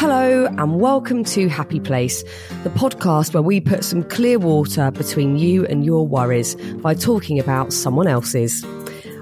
Hello, and welcome to Happy Place, the podcast where we put some clear water between you and your worries by talking about someone else's.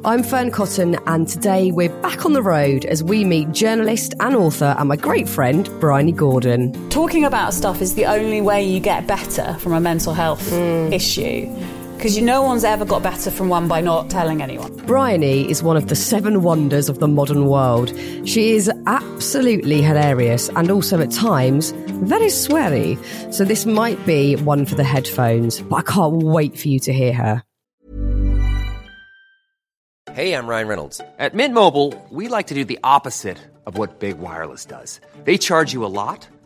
I'm Fearne Cotton, and today we're back on the road as we meet journalist and author and my great friend, Bryony Gordon. Talking about stuff is the only way you get better from a mental health mm. issue. Because you no one's ever got better from one by not telling anyone. Bryony is one of the seven wonders of the modern world. She is absolutely hilarious and also at times very sweary. So this might be one for the headphones, but I can't wait for you to hear her. Hey, I'm Ryan Reynolds. At Mint Mobile, we like to do the opposite of what Big Wireless does. They charge you a lot,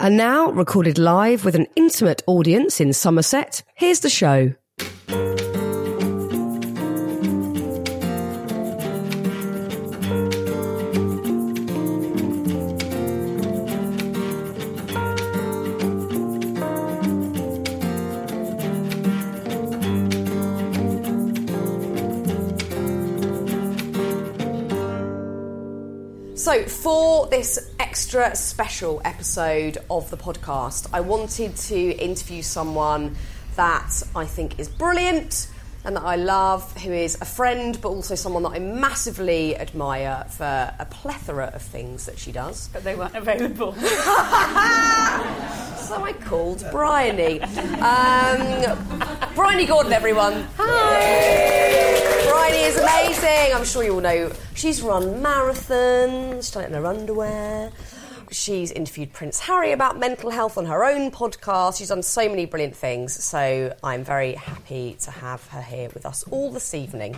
And now, recorded live with an intimate audience in Somerset, here's the show. So, for this extra special episode of the podcast, I wanted to interview someone that I think is brilliant and that I love, who is a friend, but also someone that I massively admire for a plethora of things that she does. But they weren't available. So I called Bryony. Um, Bryony Gordon, everyone. Hi. Bryony is amazing. I'm sure you all know. She's run marathons, she's done it in her underwear. She's interviewed Prince Harry about mental health on her own podcast. She's done so many brilliant things. So I'm very happy to have her here with us all this evening.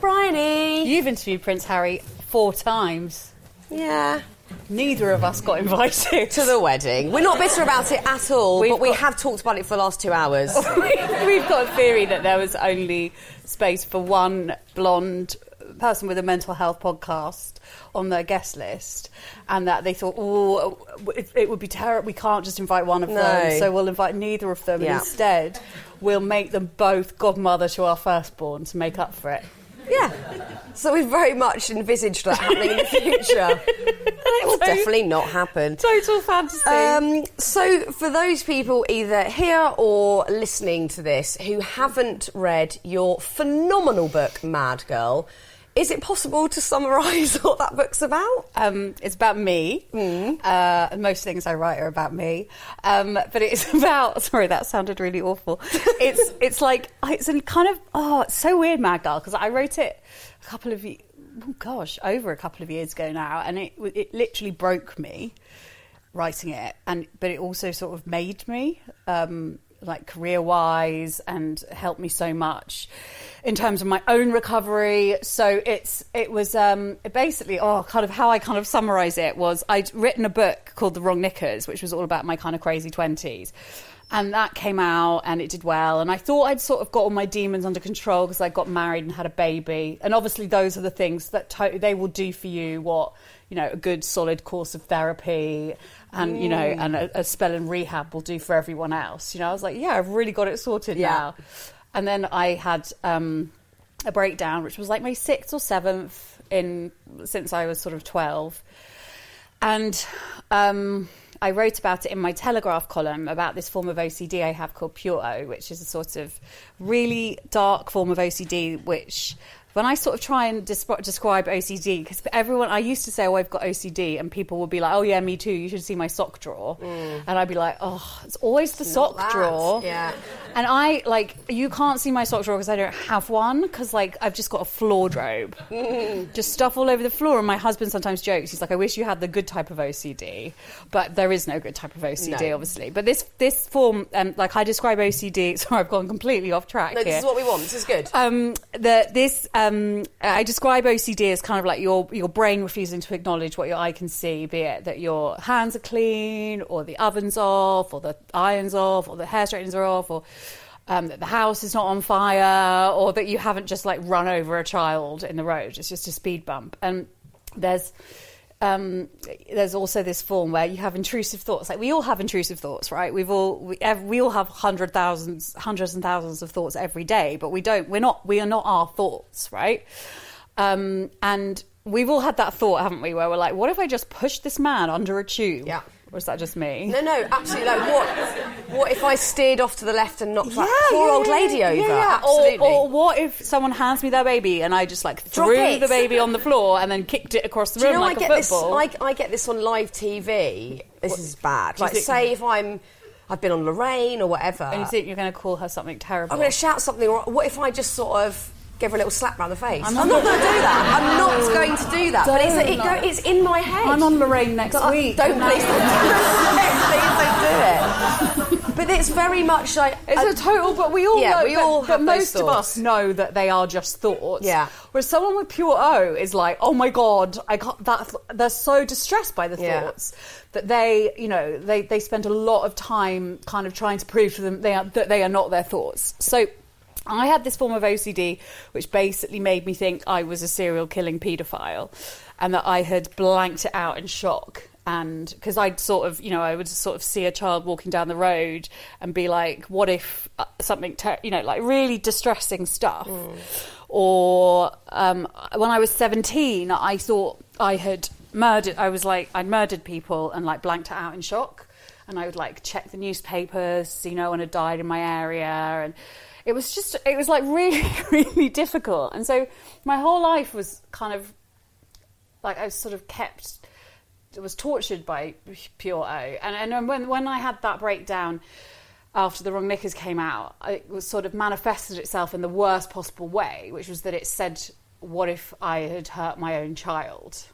Bryony. You've interviewed Prince Harry four times. Yeah. Neither of us got invited. To the wedding. We're not bitter about it at all, We've but we got- have talked about it for the last two hours. We've got a theory that there was only space for one blonde person with a mental health podcast on their guest list, and that they thought, oh, it, it would be terrible. We can't just invite one of No. them, so we'll invite neither of them. Yeah. Instead, we'll make them both godmother to our firstborn to make up for it. Yeah. So we very much envisaged that happening in the future. it will definitely not happen. Total fantasy. Um, so, for those people either here or listening to this who haven't read your phenomenal book, Mad Girl, is it possible to summarise what that book's about? Um, it's about me. Uh, and most things I write are about me. Um, but it's about. Sorry, that sounded really awful. It's it's like it's in kind of oh, it's so weird, Mad Girl, because I wrote it a couple of oh gosh, over a couple of years ago now, and it it literally broke me writing it, and but it also sort of made me. Um, like career wise and helped me so much in terms of my own recovery. So it's it was um basically oh kind of how i kind of summarize it was i'd written a book called the wrong knickers which was all about my kind of crazy 20s and that came out and it did well. And i thought i'd sort of got all my demons under control because i got married and had a baby. And obviously those are the things that to- they will do for you what you know a good solid course of therapy and you know and a, a spell and rehab will do for everyone else. You know i was like yeah i've really got it sorted Yeah. now and then i had um, a breakdown which was like my sixth or seventh in since i was sort of 12 and um, I wrote about it in my Telegraph column about this form of OCD I have called Pure O, which is a sort of really dark form of OCD, which when I sort of try and desp- describe OCD, because everyone, I used to say, oh, I've got OCD, and people would be like, oh, yeah, me too, you should see my sock drawer. And I'd be like, oh, it's always the sock drawer. Yeah. And I like you can't see my sock drawer because I don't have one because like I've just got a floor drobe, just stuff all over the floor. And my husband sometimes jokes. He's like, "I wish you had the good type of OCD," but there is no good type of OCD, No. obviously. But this this form, um, like I describe OCD. Sorry, I've gone completely off track No, here. this is what we want. This is good. Um, the, this um, I describe OCD as kind of like your your brain refusing to acknowledge what your eye can see, be it that your hands are clean, or the oven's off, or the iron's off, or the hair straighteners are off, or um, that the house is not on fire, or that you haven't just like run over a child in the road. It's just a speed bump, and there's. Um, there's also this form where you have intrusive thoughts. Like we all have intrusive thoughts, right? We've all we, we all have hundred thousands, hundreds and thousands of thoughts every day, but we don't. We're not. We are not our thoughts, right? Um, and we've all had that thought, haven't we? Where we're like, what if I just pushed this man under a tube? Yeah. Or is that just me? No, no, absolutely. Like, what? What if I steered off to the left and knocked that poor yeah, old lady yeah, over? yeah. Absolutely. Or, or what if someone hands me their baby and I just like threw the baby on the floor and then kicked it across the Do you room know like I get football? this? I, I get this on live TV. This is bad. Like, think- say if I'm, I've been on Lorraine or whatever. and you think you're going to call her something terrible? I'm going to shout something. Or what if I just sort of give her a little slap round the face? I'm, not going to do that. I'm not going to do that. But it's, it go, it's in my head. I'm on Lorraine next But I- week. Don't and please, that- please don't do it. But it's very much like It's a- a total, but we all Yeah, know. we but, all but those most of us know that they are just thoughts. Yeah. Whereas someone with pure O is like, oh my god, I can't. That they're so distressed by the Yeah. thoughts that they, you know, they they spend a lot of time kind of trying to prove to them they are, that they are not their thoughts. So. I had this form of OCD which basically made me think I was a serial killing paedophile and that I had blanked it out in shock. And because I'd sort of, you know, I would sort of see a child walking down the road and be like, what if uh, something, ter- you know, like really distressing stuff. Or um, when I was 17, I thought I had murdered, I was like, I'd murdered people and like blanked it out in shock and I would like check the newspapers, see no one had died in my area, and it was just it was like really really difficult. And so my whole life was kind of like I was sort of kept was tortured by pure O. And and when when I had that breakdown after the wrong knickers came out, it was sort of manifested itself in the worst possible way, which was that it said, "What if I had hurt my own child?"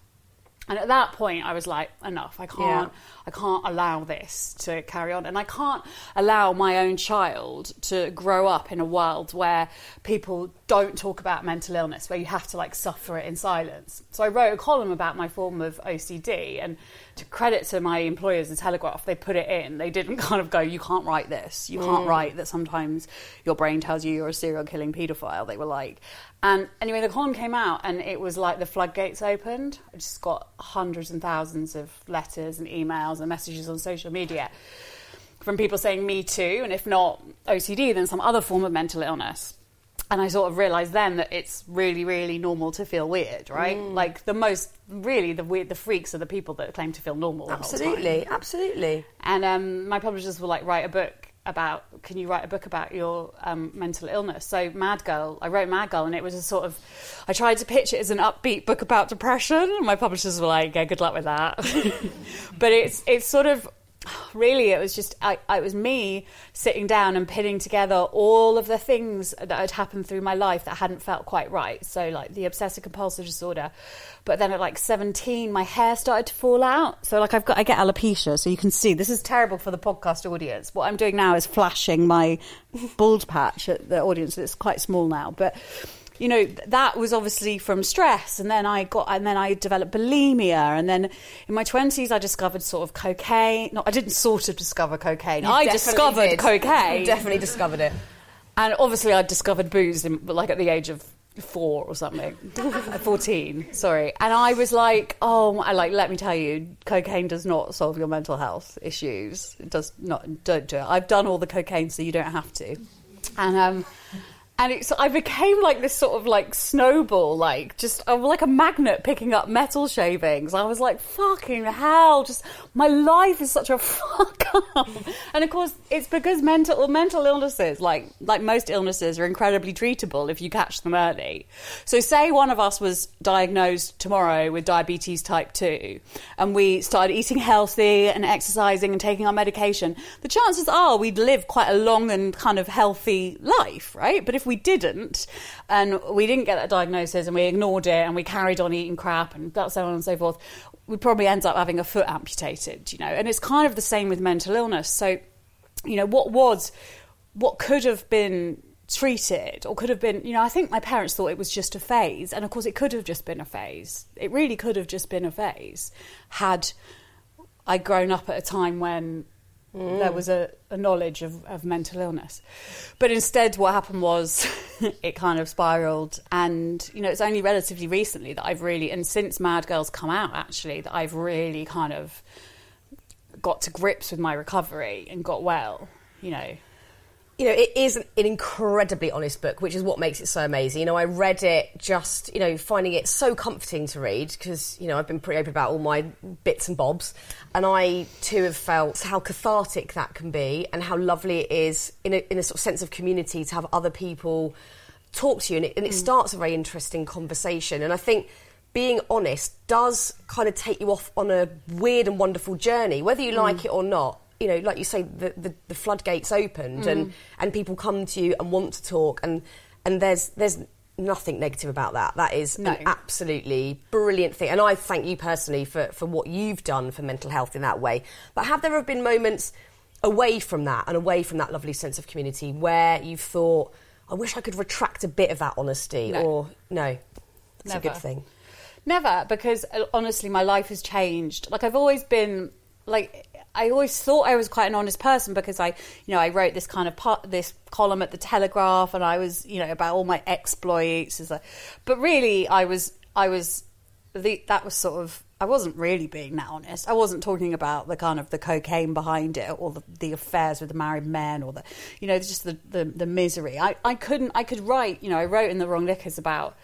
And at that point, I was like, enough. I can't. I can't allow this to carry on, and I can't allow my own child to grow up in a world where people don't talk about mental illness, where you have to like suffer it in silence. So I wrote a column about my form of OCD, and to credit to my employers, the Telegraph, they put it in. They didn't kind of go, "You can't write this. You can't mm. write that." Sometimes your brain tells you you're a serial killing paedophile. They were like, and anyway, the column came out, and it was like the floodgates opened. I just got hundreds and thousands of letters and emails and messages on social media from people saying me too, and if not OCD, then some other form of mental illness. And I sort of realised then that it's really, really normal to feel weird, right? Like the most, really, the weird, the freaks are the people that claim to feel normal. the whole time. Absolutely, absolutely. And um, my publishers were like, write a book about, can you write a book about your um, mental illness? So Mad Girl, I wrote Mad Girl, and it was a sort of, I tried to pitch it as an upbeat book about depression. My publishers were like, yeah, good luck with that. but it's it's sort of, really, it was just, I, it was me sitting down and pinning together all of the things that had happened through my life that hadn't felt quite right. So like the obsessive compulsive disorder. But then at like 17, my hair started to fall out. So like I've got, I get alopecia. So you can see, this is terrible for the podcast audience. What I'm doing now is flashing my bald patch at the audience. It's quite small now, but you know that was obviously from stress and then i got and then i developed bulimia and then in my 20s i discovered sort of cocaine no i didn't sort of discover cocaine You i discovered did. cocaine You definitely discovered it. and obviously I discovered booze in, like at the age of four or something, 14, sorry. And I was like, oh, I like, let me tell you, cocaine does not solve your mental health issues. It does not, don't do it. I've done all the cocaine so you don't have to. And, um, and it's I became like this sort of like snowball, like just uh, like a magnet picking up metal shavings. I was like, fucking hell, just my life is such a fuck up. And of course, it's because mental mental illnesses, like like most illnesses, are incredibly treatable if you catch them early. So, say one of us was diagnosed tomorrow with diabetes type two, and we started eating healthy and exercising and taking our medication. The chances are we'd live quite a long and kind of healthy life, right? But if we didn't, and we didn't get that diagnosis, and we ignored it, and we carried on eating crap, and that so on and so forth, we probably end up having a foot amputated, you know. And it's kind of the same with mental illness. So, you know, what was, what could have been treated or could have been you know i think my parents thought it was just a phase and of course it could have just been a phase it really could have just been a phase had i grown up at a time when mm. there was a, a knowledge of, of, mental illness. But instead what happened was it kind of spiraled. And you know it's only relatively recently that i've really and since mad girls come out actually that i've really kind of got to grips with my recovery and got well you know you know, it is an, incredibly honest book, which is what makes it so amazing. You know, I read it just, you know, finding it so comforting to read because, you know, I've been pretty open about all my bits and bobs. And I too have felt how cathartic that can be and how lovely it is in a, in a sort of sense of community to have other people talk to you. And it, and it mm. starts a very interesting conversation. And I think being honest does kind of take you off on a weird and wonderful journey, whether you mm. like it or not you know, like you say, the, the, the floodgates opened mm. and, and people come to you and want to talk and and there's there's nothing negative about that. That is no. an absolutely brilliant thing. And I thank you personally for, for what you've done for mental health in that way. But have there have been moments away from that and away from that lovely sense of community where you've thought, I wish I could retract a bit of that honesty no. or no? That's Never. a good thing. Never, because uh, honestly, my life has changed. Like I've always been like I always thought I was quite an honest person because I, you know, I wrote this kind of part, this column at the Telegraph, and I was, you know, about all my exploits. As a, but really, I was, I was, the, that was sort of. I wasn't really being that honest. I wasn't talking about the kind of the cocaine behind it, or the, the affairs with the married men, or the, you know, just the, the, the misery. I, I couldn't. I could write. You know, I wrote in the wrong knickers about,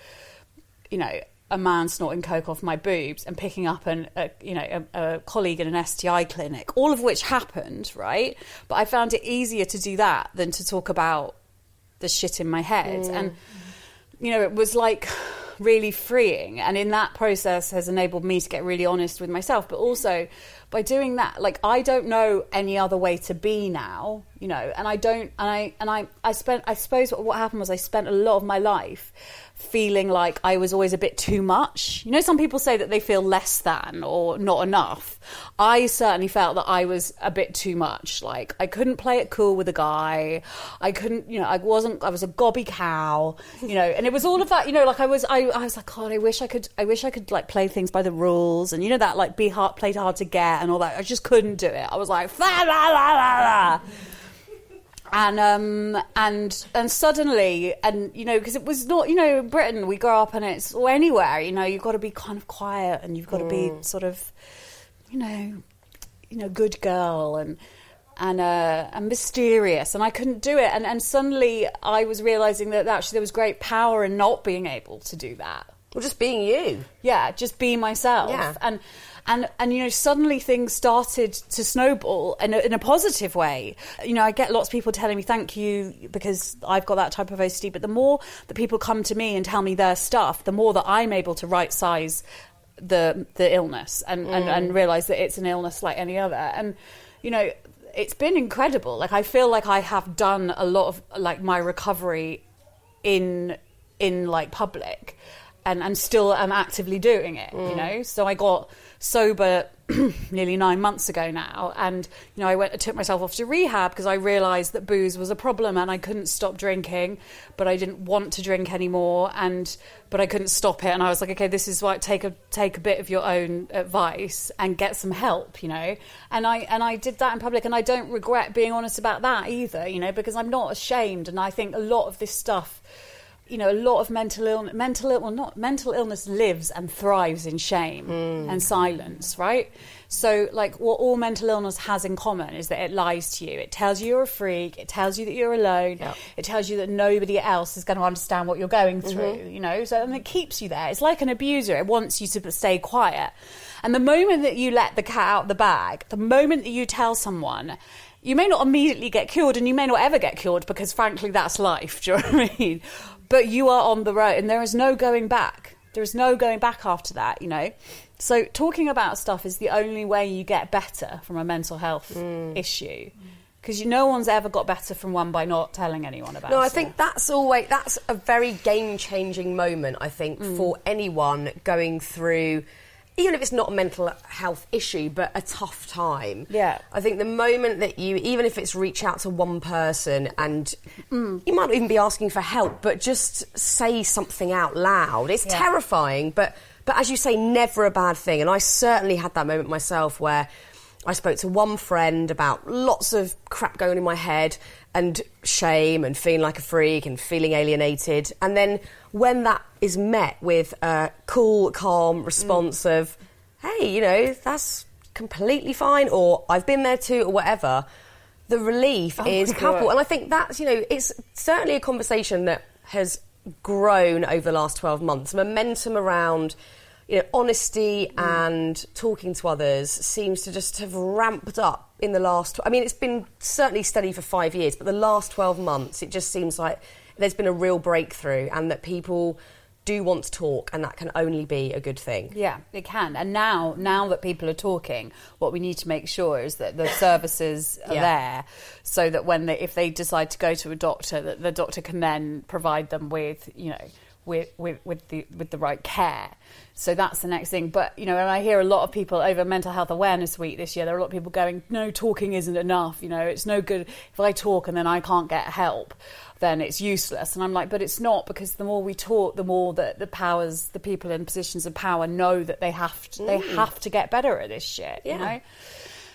you know, a man snorting coke off my boobs and picking up an, a, you know, a, a, colleague in an STI clinic, all of which happened, right? But I found it easier to do that than to talk about the shit in my head. Mm. And, you know, it was like really freeing. And in that process has enabled me to get really honest with myself. But also by doing that, like I don't know any other way to be now, you know, and I don't, and I, and I, I spent, I suppose what happened was I spent a lot of my life feeling like I was always a bit too much. You know, some people say that they feel less than or not enough. I certainly felt that I was a bit too much. Like I couldn't play it cool with a guy. I couldn't, you know, I wasn't. I was a gobby cow. You know, and it was all of that. You know, like I was. I, I was like, God, I wish I could. I wish I could like play things by the rules, and you know that like be hard, played hard to get, and all that. I just couldn't do it. I was like, la la la la and um, and and suddenly, and you know, because it was not, you know, in Britain, we grow up and it's or anywhere, you know, you've got to be kind of quiet and you've got mm. to be sort of, you know, you know, good girl and and uh, and mysterious, and I couldn't do it, and and suddenly I was realizing that actually there was great power in not being able to do that. Well, just being you. Yeah, just being myself. Yeah. And and and you know suddenly things started to snowball in a, in a positive way you know i get lots of people telling me thank you because i've got that type of ocd but the more that people come to me and tell me their stuff the more that i'm able to right size the the illness and, mm. and and realize that it's an illness like any other and you know it's been incredible like i feel like i have done a lot of like my recovery in in like public and and still am actively doing it mm. you know so i got sober nearly nine months ago now, and you know I went, I took myself off to rehab because I realised that booze was a problem and I couldn't stop drinking, but I didn't want to drink anymore, and but I couldn't stop it, and I was like, okay, this is why take a take a bit of your own advice and get some help, you know, and I and I did that in public, and I don't regret being honest about that either, you know, because I'm not ashamed, and I think a lot of this stuff you know, a lot of mental illness, mental ill, well, not mental illness lives and thrives in shame hmm. and silence, right? So, like, what all mental illness has in common is that it lies to you. It tells you you're a freak. It tells you that you're alone. Yep. It tells you that nobody else is going to understand what you're going through. Mm-hmm. You know, so and it keeps you there. It's like an abuser. It wants you to stay quiet. And the moment that you let the cat out of the bag, the moment that you tell someone, you may not immediately get cured, and you may not ever get cured because, frankly, that's life. Do you know what I mean? But you are on the road, and there is no going back. There is no going back after that. You know. So talking about stuff is the only way you get better from a mental health Mm. issue. Because you, no one's ever got better from one by not telling anyone about it. No, I it. think that's always that's a very game changing moment. I think Mm. for anyone going through, even if it's not a mental health issue, but a tough time. Yeah. I think the moment that you, even if it's reach out to one person and Mm. you might not even be asking for help, but just say something out loud. It's Yeah. terrifying, but but as you say, never a bad thing. And I certainly had that moment myself where. I spoke to one friend about lots of crap going in my head and shame and feeling like a freak and feeling alienated. And then when that is met with a cool, calm mm. response of, hey, you know, that's completely fine, or I've been there too, or whatever, the relief oh is my palpable. And I think that's, you know, it's certainly a conversation that has grown over the last 12 months. Momentum around you know, honesty and talking to others seems to just have ramped up in the last. I mean, it's been certainly steady for five years, but the last 12 months, it just seems like there's been a real breakthrough and that people do want to talk, and that can only be a good thing. Yeah, it can. And now, now that people are talking, what we need to make sure is that the services are Yeah. there, so that when they, if they decide to go to a doctor, that the doctor can then provide them with, you know, with with with the with the right care. So that's the next thing. But you know, and I hear a lot of people over Mental Health Awareness Week this year. There are a lot of people going, "No, talking isn't enough. You know, it's no good if I talk and then I can't get help." Then it's useless, and I'm like, but it's not because the more we talk, the more that the powers, the people in positions of power, know that they have to, they have to get better at this shit. You know,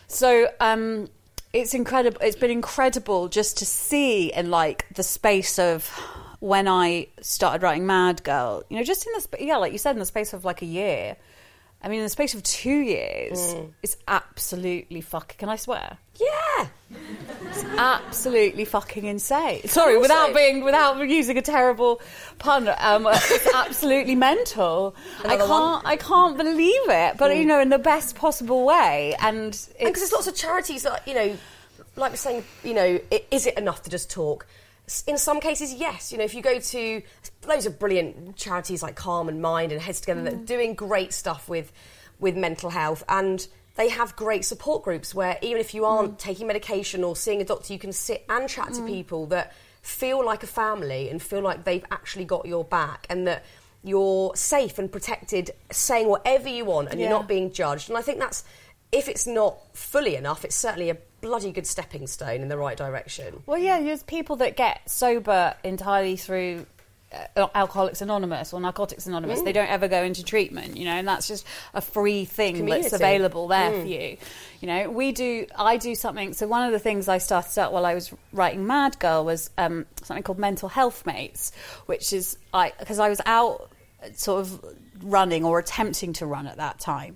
so um, it's incredible. It's been incredible just to see in like the space of when I started writing Mad Girl. You know, just in the sp- yeah, like you said, in the space of like a year. I mean, in the space of two years, Mm. it's absolutely fucking. Can I swear? Yeah. It's absolutely fucking insane. Sorry, Also- without being without using a terrible pun, um, it's absolutely mental. I can't, one? I can't believe it. But you know, in the best possible way, and because there's lots of charities that you know, like we're saying, you know, i- is it enough to just talk? In some cases, yes. You know, if you go to loads of brilliant charities like Calm and Mind and Heads Together that are mm. doing great stuff with with mental health, and they have great support groups where even if you mm. aren't taking medication or seeing a doctor, you can sit and chat to mm. people that feel like a family and feel like they've actually got your back and that you're safe and protected, saying whatever you want and Yeah. you're not being judged. And I think that's if it's not fully enough, it's certainly a bloody good stepping stone in the right direction. Well, yeah, there's people that get sober entirely through uh, Alcoholics Anonymous or Narcotics Anonymous. They don't ever go into treatment, you know, and that's just a free thing Community. that's available there for you. You know, we do. I do something. So one of the things I started out while I was writing Mad Girl was um, something called Mental Health Mates, which is I because I was out sort of running or attempting to run at that time,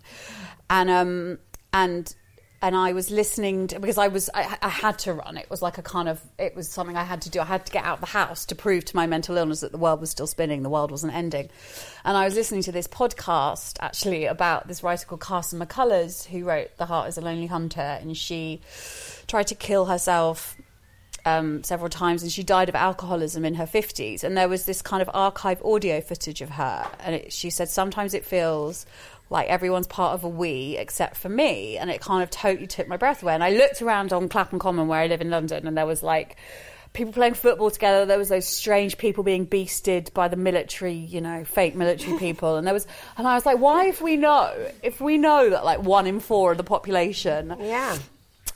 and um and and I was listening to, because I was I, I had to run. It was like a kind of it was something I had to do. I had to get out of the house to prove to my mental illness that the world was still spinning, the world wasn't ending. And I was listening to this podcast actually about this writer called Carson McCullers who wrote "The Heart Is a Lonely Hunter," and she tried to kill herself um, several times, and she died of alcoholism in her 50s. And there was this kind of archive audio footage of her, and it, she said, Sometimes it feels like everyone's part of a we except for me. And it kind of totally took my breath away. And I looked around on Clapham Common, where I live in London, and there was like, People playing football together. There was those strange people being beasted by the military, you know, fake military people. And there was, and I was like, why, if we know, if we know that like one in four of the population Yeah.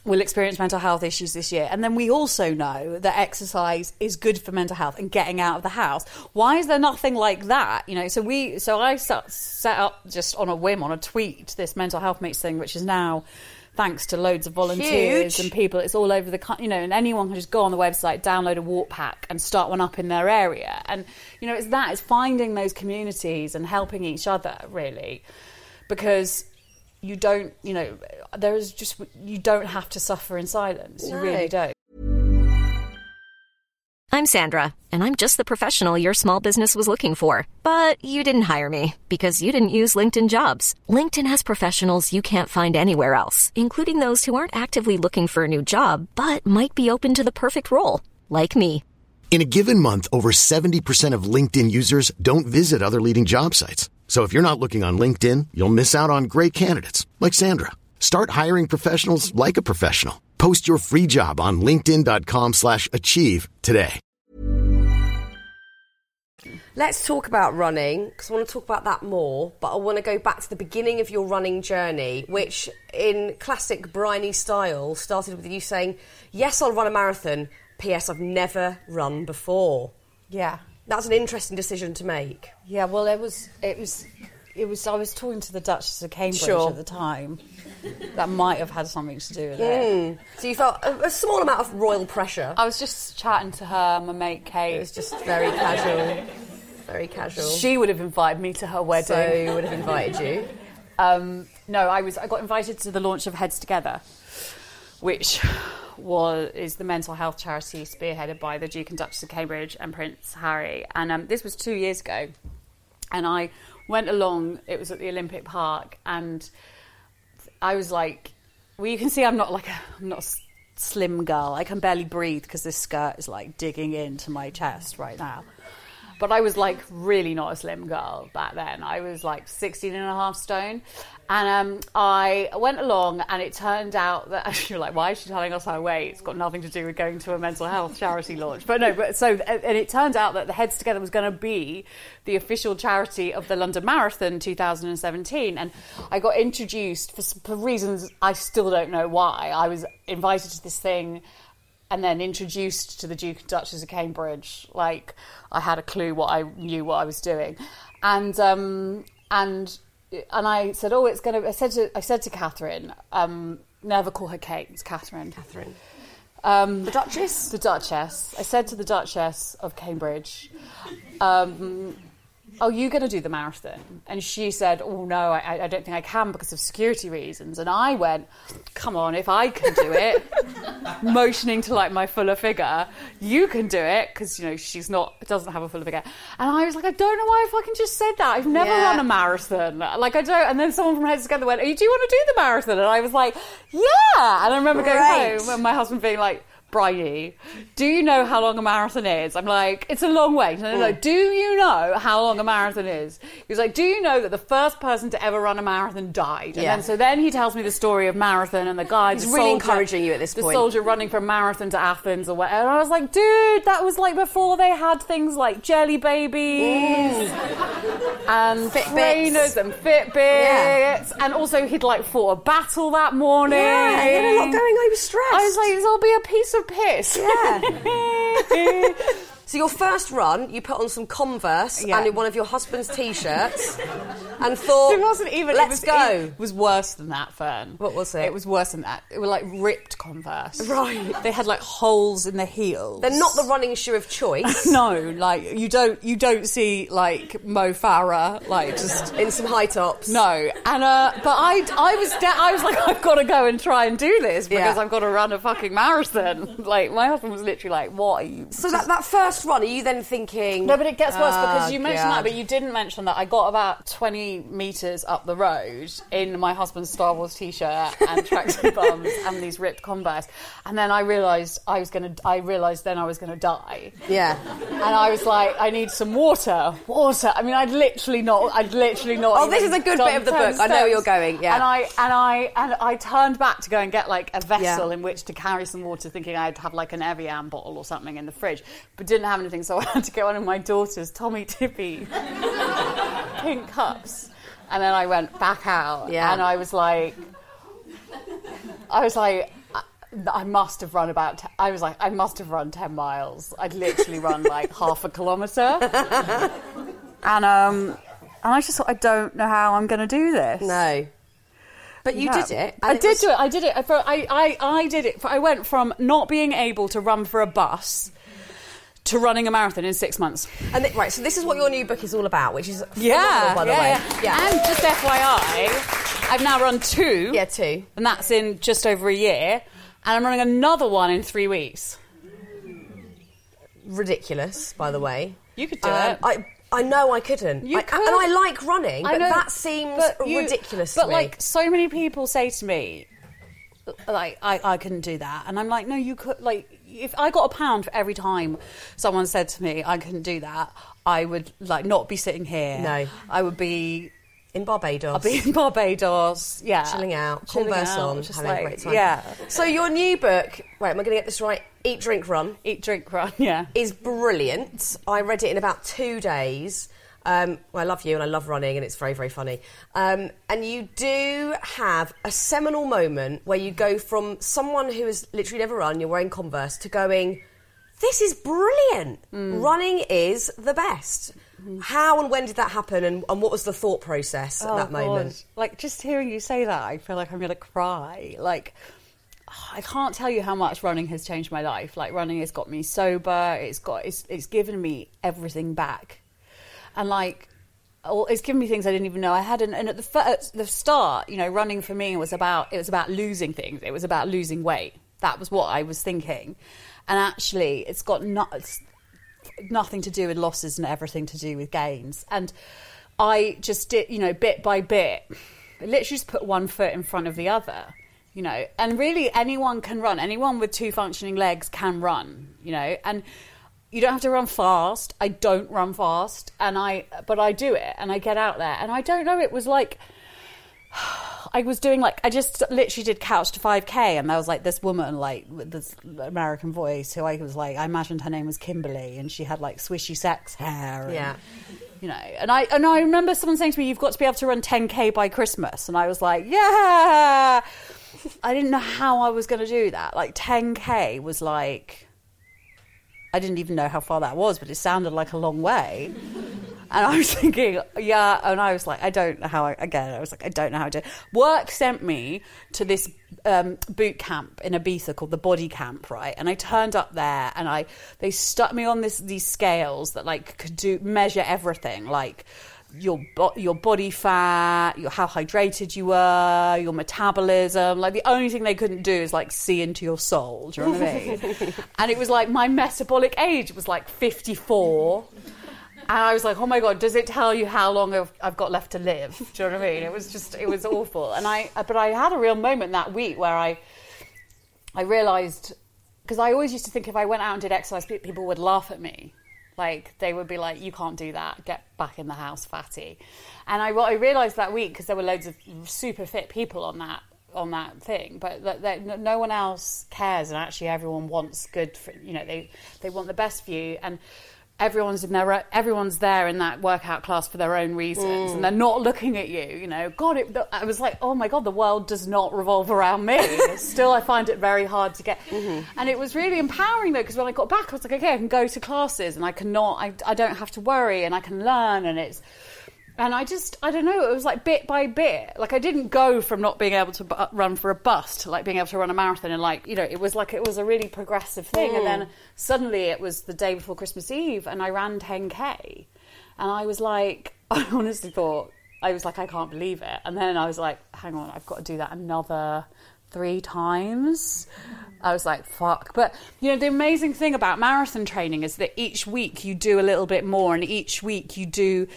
Will experience mental health issues this year. And then we also know that exercise is good for mental health and getting out of the house. Why is there nothing like that? You know, so we, so I set, set up just on a whim on a tweet this mental health mates thing, which is now thanks to loads of volunteers Huge. and people. It's all over the country, you know, and anyone can just go on the website, download a walk pack, and start one up in their area. And you know, it's that it's finding those communities and helping each other really, because you don't, you know, there is just you don't have to suffer in silence. You No. really don't. I'm Sandra, and I'm just the professional your small business was looking for. But you didn't hire me because you didn't use LinkedIn jobs. LinkedIn has professionals you can't find anywhere else, including those who aren't actively looking for a new job but might be open to the perfect role, like me. In a given month, over 70% of LinkedIn users don't visit other leading job sites. So if you're not looking on LinkedIn, you'll miss out on great candidates like Sandra. Start hiring professionals like a professional. Post your free job on linkedin.com slash achieve today. Let's talk about running because I want to talk about that more. But I want to go back to the beginning of your running journey, which, in classic Bryony style, started with you saying, "Yes, I'll run a marathon." P.S. I've never run before. Yeah. That's an interesting decision to make. Yeah, well, it was, it was, it was. I was talking to the Duchess of Cambridge Sure. at the time. That might have had something to do with it. So you felt a, a small amount of royal pressure. I was just chatting to her, my mate Kate. It was just very casual. Very casual. She would have invited me to her wedding. so would have invited you. Um, no, I was. I got invited to the launch of Heads Together, which was is the mental health charity spearheaded by the Duke and Duchess of Cambridge and Prince Harry. And um, this was two years ago, and I went along. It was at the Olympic Park, and I was like, "Well, you can see I'm not like a, I'm not a slim girl. I can barely breathe because this skirt is like digging into my chest right now." But I was like really not a slim girl back then. I was like 16 and a half stone. And um, I went along, and it turned out that you're like, why is she telling us our weight? It's got nothing to do with going to a mental health charity launch. But no, but so, and it turned out that the Heads Together was going to be the official charity of the London Marathon 2017. And I got introduced for, for reasons I still don't know why. I was invited to this thing and then introduced to the Duke and Duchess of Cambridge. Like I had a clue what I knew what I was doing, and um, and and I said, oh, it's going to. I said to I said to Catherine, um, never call her Kate. It's Catherine. Catherine. Um, The Duchess? The Duchess. I said to the Duchess of Cambridge, um, "Oh, you going to do the marathon?" And she said, "Oh no, I, I don't think I can because of security reasons." And I went, "Come on, if I can do it," motioning to like my fuller figure, "You can do it," because you know she's not doesn't have a fuller figure. And I was like, "I don't know why I fucking just said that. I've never Yeah. run a marathon. Like I don't." And then someone from Heads Together went, "Do you want to do the marathon?" And I was like, "Yeah." And I remember going Great. home and my husband being like. Bryony, do you know how long a marathon is? I'm like, it's a long way. No, no, no. Do you know how long a marathon is? He was like, do you know that the first person to ever run a marathon died? And Yeah. then so then he tells me the story of marathon and the guy. He's the really soldier- encouraging you at this the point. soldier running from marathon to Athens or whatever. And I was like, dude, that was like before they had things like jelly babies mm. and Fitbits. trainers and Fitbits. Yeah. And also he'd like fought a battle that morning. Yeah, he had a lot going on. He was stressed. I was like, this will be a piece of piss. Yeah. So your first run, you put on some Converse Yeah. and one of your husband's t-shirts, and thought, It wasn't even. Let's it was, go. It was worse than that, Fearne. What was it? It was worse than that. It were like ripped Converse. Right. They had like holes in the heels. They're not the running shoe of choice. No, like you don't you don't see like Mo Farah like just In some high tops. no. And uh, but I I was de- I was like I've got to go and try and do this because Yeah. I've got to run a fucking marathon. Like my husband was literally like, "What are you?" So that, that first run, are you then thinking? No, but it gets worse "Ah, because you mentioned God." that, but you didn't mention that I got about 20 metres up the road in my husband's Star Wars t-shirt and tracksuit bums and these ripped Converse, and then I realised I was going to. I realised then I was going to die, Yeah. and I was like, I need some water, water. I mean, I'd literally not. I'd literally not. Oh, this is a good bit of the 10 book. I know where you're going, yeah. And I and I and I turned back to go and get like a vessel Yeah. in which to carry some water, thinking I'd have like an Evian bottle or something in the fridge, but didn't have anything, so I had to get one of my daughter's Tommee Tippee pink cups, and then I went back out, Yeah. and I was like, I was like. I- must have run about. T- I was like, I must have run ten miles. I'd literally run like half a kilometre, and um, and I just thought, I don't know how I'm going to do this. No. But you did it, I it did was- do it. I did it. For, I, I, I did it. For, I went from not being able to run for a bus to running a marathon in six months. And th- right, so this is what your new book is all about, which is Yeah, by the yeah, way. yeah. And just FYI, I've now run two. Yeah, two. And that's in just over a year. And I'm running another one in three weeks. ridiculous, by the way. You could do Um, it. I I know I couldn't. You I, could. And I like running, but know, that seems but you- ridiculous But to me. like, so many people say to me, like, I, I couldn't do that, and I'm like, no, you could. Like, if I got a pound for every time someone said to me I couldn't do that, I would like not be sitting here. No. I would be. in Barbados, I'll be in Barbados. Yeah, chilling out, Chilling Converse out, on, just having like, a great time. Yeah, So your new book, wait, Am I going to get this right? Eat, drink, run. eat, drink, run. Yeah. is brilliant. I read it in about two days. Um, well, I love you and I love running, and it's very, very funny. Um, and you do have a seminal moment where you go from someone who has literally never run, you're wearing Converse, to going, this is brilliant. Running is the best. How and when did that happen, and, and what was the thought process at Oh, that moment? God. Like just hearing you say that, I feel like I'm gonna cry. Like I can't tell you how much running has changed my life. Like running has got me sober. It's got it's it's given me everything back, and like. It's given me things I didn't even know I had, and, and at the fir- at the start, you know, running for me was about it was about losing things. It was about losing weight. That was what I was thinking, and actually, it's got not it's nothing to do with losses and everything to do with gains. And I just did, you know, bit by bit, literally just put one foot in front of the other, you know. And really, anyone can run. Anyone with two functioning legs can run, you know. And you don't have to run fast. I don't run fast, and I, but I do it, and I get out there, and I don't know. It was like. I was doing like I just literally did couch to 5k and there was like this woman like with this American voice who I was like I imagined her name was Kimberly and she had like swishy sex hair and, Yeah. you know and I and I remember someone saying to me you've got to be able to run 10k by Christmas and I was like yeah I didn't know how I was going to do that like 10k was like I didn't even know how far that was but it sounded like a long way and I was thinking, yeah, and I was like, I don't know how I, again, I was like, I don't know how to. Work sent me to this um, boot camp in Ibiza called the Body Camp, right? And I turned up there and I, they stuck me on this, these scales that like could do, measure everything, like, your bo- your body fat, your how hydrated you were, your metabolism. Like the only thing they couldn't do is like see into your soul. Do you know what I mean? and it was like my metabolic age was like fifty four. And I was like, oh my God, does it tell you how long I've, I've got left to live? Do you know what I mean? It was just, it was awful. And I, but I had a real moment that week where I, I realised, because I always used to think if I went out and did exercise, people would laugh at me. Like, they would be like, you can't do that, get back in the house, fatty. And I, what I realised that week, because there were loads of super fit people on that on that thing, but that, that no one else cares, and actually everyone wants good. For, you know, they they want the best for you, and everyone's in their everyone's there in that workout class for their own reasons, and mm. they're not looking at you. You know, God, it, I was like, oh my God, the world does not revolve around me. Still, I find it very hard to get, mm-hmm. and it was really empowering though, because when I got back, I was like, okay, I can go to classes, and I cannot, I, I don't have to worry, and I can learn, and it's. And I just, I don't know, it was like bit by bit. Like I didn't go from not being able to bu- uh, run for a bus to like being able to run a marathon. And like, you know, it was like, it was a really progressive thing. And then mm. suddenly it was the day before Christmas Eve and I ran 10K. And I was like, I honestly thought, I was like, I can't believe it. And then I was like, hang on, I've got to do that another three times. I was like, fuck. But, you know, the amazing thing about marathon training is that each week you do a little bit more and each week you do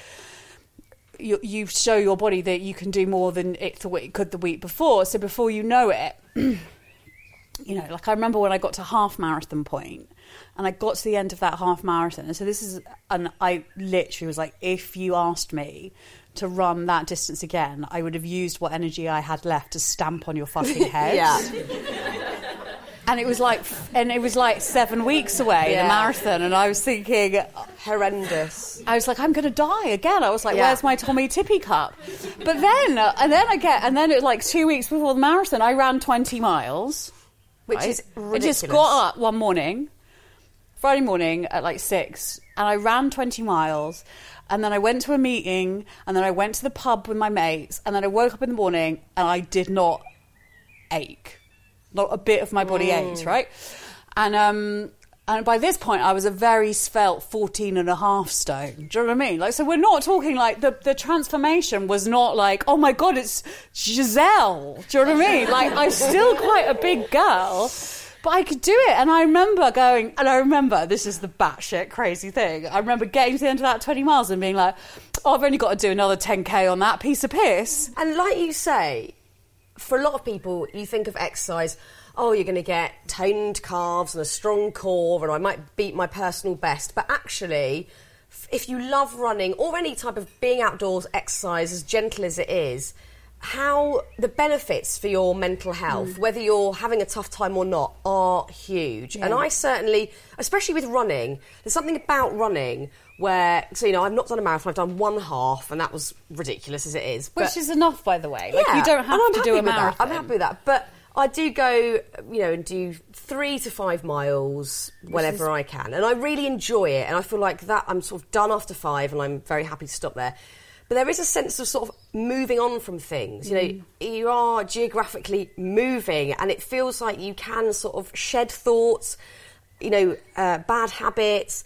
you, you show your body that you can do more than it thought it could the week before. So before you know it, you know, like I remember when I got to half marathon point and I got to the end of that half marathon. And so this is, and I literally was like, if you asked me to run that distance again, I would have used what energy I had left to stamp on your fucking head. Yeah. And it was like, and it was like seven weeks away, Yeah. the marathon. And I was thinking, Horrendous. I was like, I'm going to die again. I was like, Yeah. where's my Tommee Tippee cup? But then, uh, and then I get, and then it was like two weeks before the marathon, I ran 20 miles. Which right? is I just got up one morning Friday morning at like six, and I ran 20 miles. And then I went to a meeting, and then I went to the pub with my mates, and then I woke up in the morning and I did not ache. Not a bit of my body ached, right? And um and by this point I was a very svelte 14 and a half stone. Do you know what I mean? Like so we're not talking like the, the transformation was not like, oh my god, it's Gisele. Do you know what I mean? Like I'm still quite a big girl. But I could do it, and I remember going, and I remember this is the batshit crazy thing. I remember getting to the end of that 20 miles and being like, oh, I've only got to do another 10k on that piece of piss. And like you say, for a lot of people, you think of exercise, oh, you're going to get toned calves and a strong core, and I might beat my personal best. But actually, if you love running or any type of being outdoors exercise, as gentle as it is, how the benefits for your mental health, mm. whether you're having a tough time or not, are huge. And I certainly, especially with running, there's something about running where, so you know, I've not done a marathon, I've done one half, and that was ridiculous as it is. Which is enough, by the way. Like, you don't have I'm to happy do a with that. I'm happy with that. But I do go, you know, and do three to five miles whenever I can. And I really enjoy it. And I feel like that I'm sort of done after five and I'm very happy to stop there. But there is a sense of sort of moving on from things. You know, Mm. you are geographically moving and it feels like you can sort of shed thoughts, you know, uh, bad habits.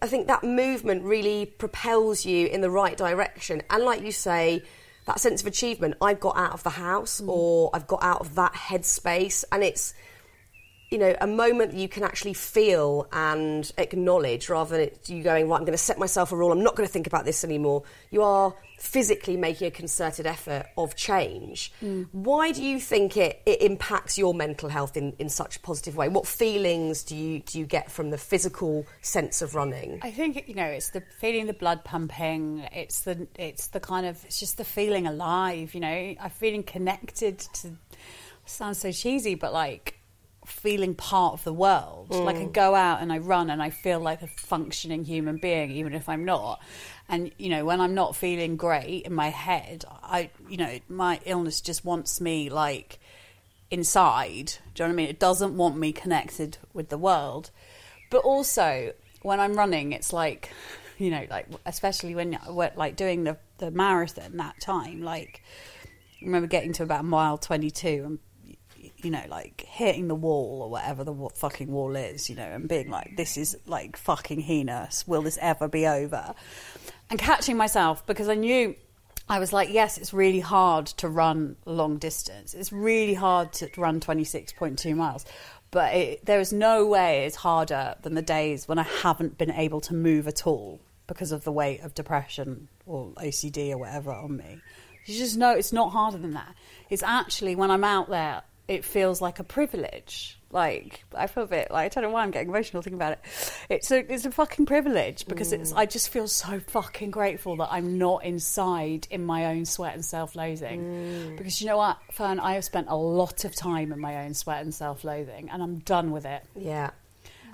I think that movement really propels you in the right direction. And like you say, that sense of achievement, I've got out of the house or I've got out of that headspace. And it's, you know, a moment that you can actually feel and acknowledge rather than it, you going, right, I'm going to set myself a rule, I'm not going to think about this anymore. You are physically making a concerted effort of change. Mm. Why do you think it, it impacts your mental health in, in such a positive way? What feelings do you, do you get from the physical sense of running? I think you know it's the feeling the blood pumping. It's the it's the kind of it's just the feeling alive. You know, I'm feeling connected to. Sounds so cheesy, but like feeling part of the world. Like I mm. go out and I run and I feel like a functioning human being, even if I'm not. And you know, when I'm not feeling great in my head, I you know my illness just wants me like inside. Do you know what I mean? It doesn't want me connected with the world. But also, when I'm running, it's like, you know, like especially when we're like doing the the marathon that time. Like, I remember getting to about mile twenty two and you know, like hitting the wall or whatever the fucking wall is, you know, and being like, this is like fucking heinous. Will this ever be over? And catching myself because I knew I was like, yes, it's really hard to run long distance. It's really hard to run 26.2 miles. But it, there is no way it's harder than the days when I haven't been able to move at all because of the weight of depression or OCD or whatever on me. You just know it's not harder than that. It's actually when I'm out there, it feels like a privilege. Like I feel a bit like I don't know why I'm getting emotional thinking about it. It's a it's a fucking privilege because it's mm. I just feel so fucking grateful that I'm not inside in my own sweat and self-loathing. Mm. Because you know what, Fearne, I have spent a lot of time in my own sweat and self-loathing, and I'm done with it. Yeah.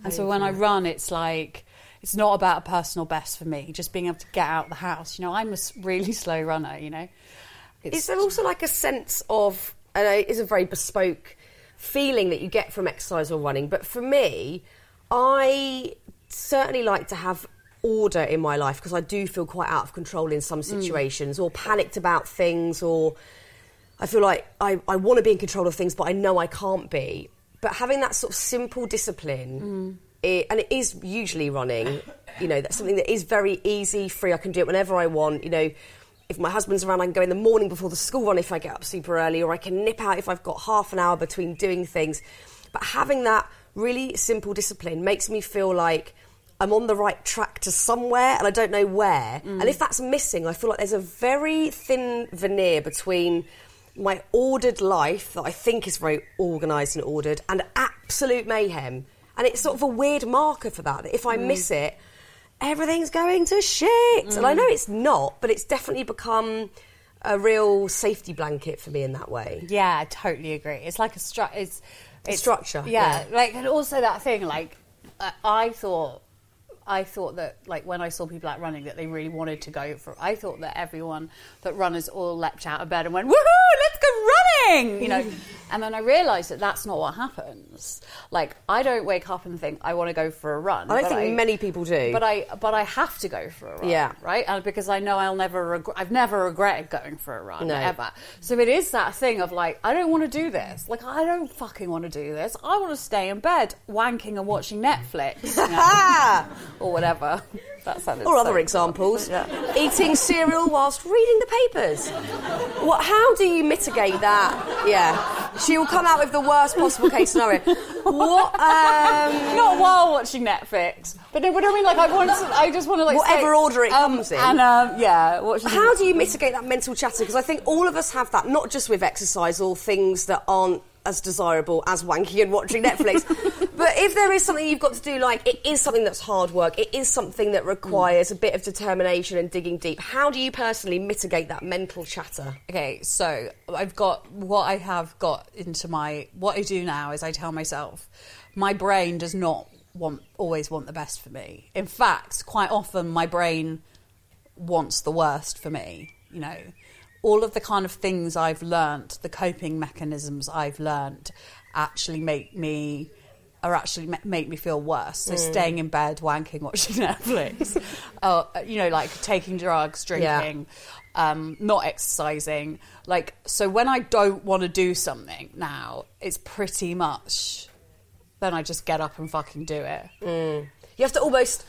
And so when I run, it's like it's not about a personal best for me. Just being able to get out the house. You know, I'm a s- really slow runner. You know, Is there also like a sense of, and it is a very bespoke feeling that you get from exercise or running, but for me, I certainly like to have order in my life because I do feel quite out of control in some mm. situations or panicked about things or I feel like I, I want to be in control of things, but I know I can't be. But having that sort of simple discipline, mm. it, and it is usually running, you know, that's something that is very easy, free. I can do it whenever I want. You know, if my husband's around, I can go in the morning before the school run if I get up super early, or I can nip out if I've got half an hour between doing things. But having that really simple discipline makes me feel like I'm on the right track to somewhere and I don't know where. Mm. And if that's missing, I feel like there's a very thin veneer between my ordered life that I think is very organised and ordered and absolute mayhem. And it's sort of a weird marker for that, that if I mm. miss it, everything's going to shit. And I mm. know it's not, but it's definitely become a real safety blanket for me in that way. Yeah, I totally agree. It's like a stru- it's, it's structure, Yeah, yeah. like and also that thing like I thought I thought that like when I saw people out running that they really wanted to go for I thought that everyone that runners all leapt out of bed and went woohoo let's go morning, you know. And then I realised that that's not what happens. Like I don't wake up and think I want to go for a run. I don't think many people do. But I but I have to go for a run. Yeah. Right. And because I know I'll never. Reg- I've never regretted going for a run No. ever. So it is that thing of like I don't want to do this. Like I don't fucking want to do this. I want to stay in bed wanking and watching Netflix you know, or whatever. That sounded or so- other examples. Yeah. Eating cereal whilst reading the papers. What? How do you mitigate that? Yeah, she will come out with the worst possible case scenario. What? Um, Not while watching Netflix, but no, but I mean, like, I want to, I just want to like Whatever say- order it um, comes in. and um, yeah. How do you mitigate that mental chatter? Because I think all of us have that, not just with exercise or things that aren't as desirable as wanking and watching Netflix. but if there is something you've got to do, like it is something that's hard work, it is something that requires a bit of determination and digging deep. How do you personally mitigate that mental chatter? Okay, so I've got what I have got into my what I do now is I tell myself my brain does not want always want the best for me. In fact, quite often my brain wants the worst for me, you know. All of the kind of things I've learnt, the coping mechanisms I've learnt actually make me are actually make me feel worse. So staying in bed, wanking, watching Netflix, uh, you know, like taking drugs, Yeah. drinking, um, not exercising. Like, so when I don't want to do something now, it's pretty much then I just get up and fucking do it. You have to almost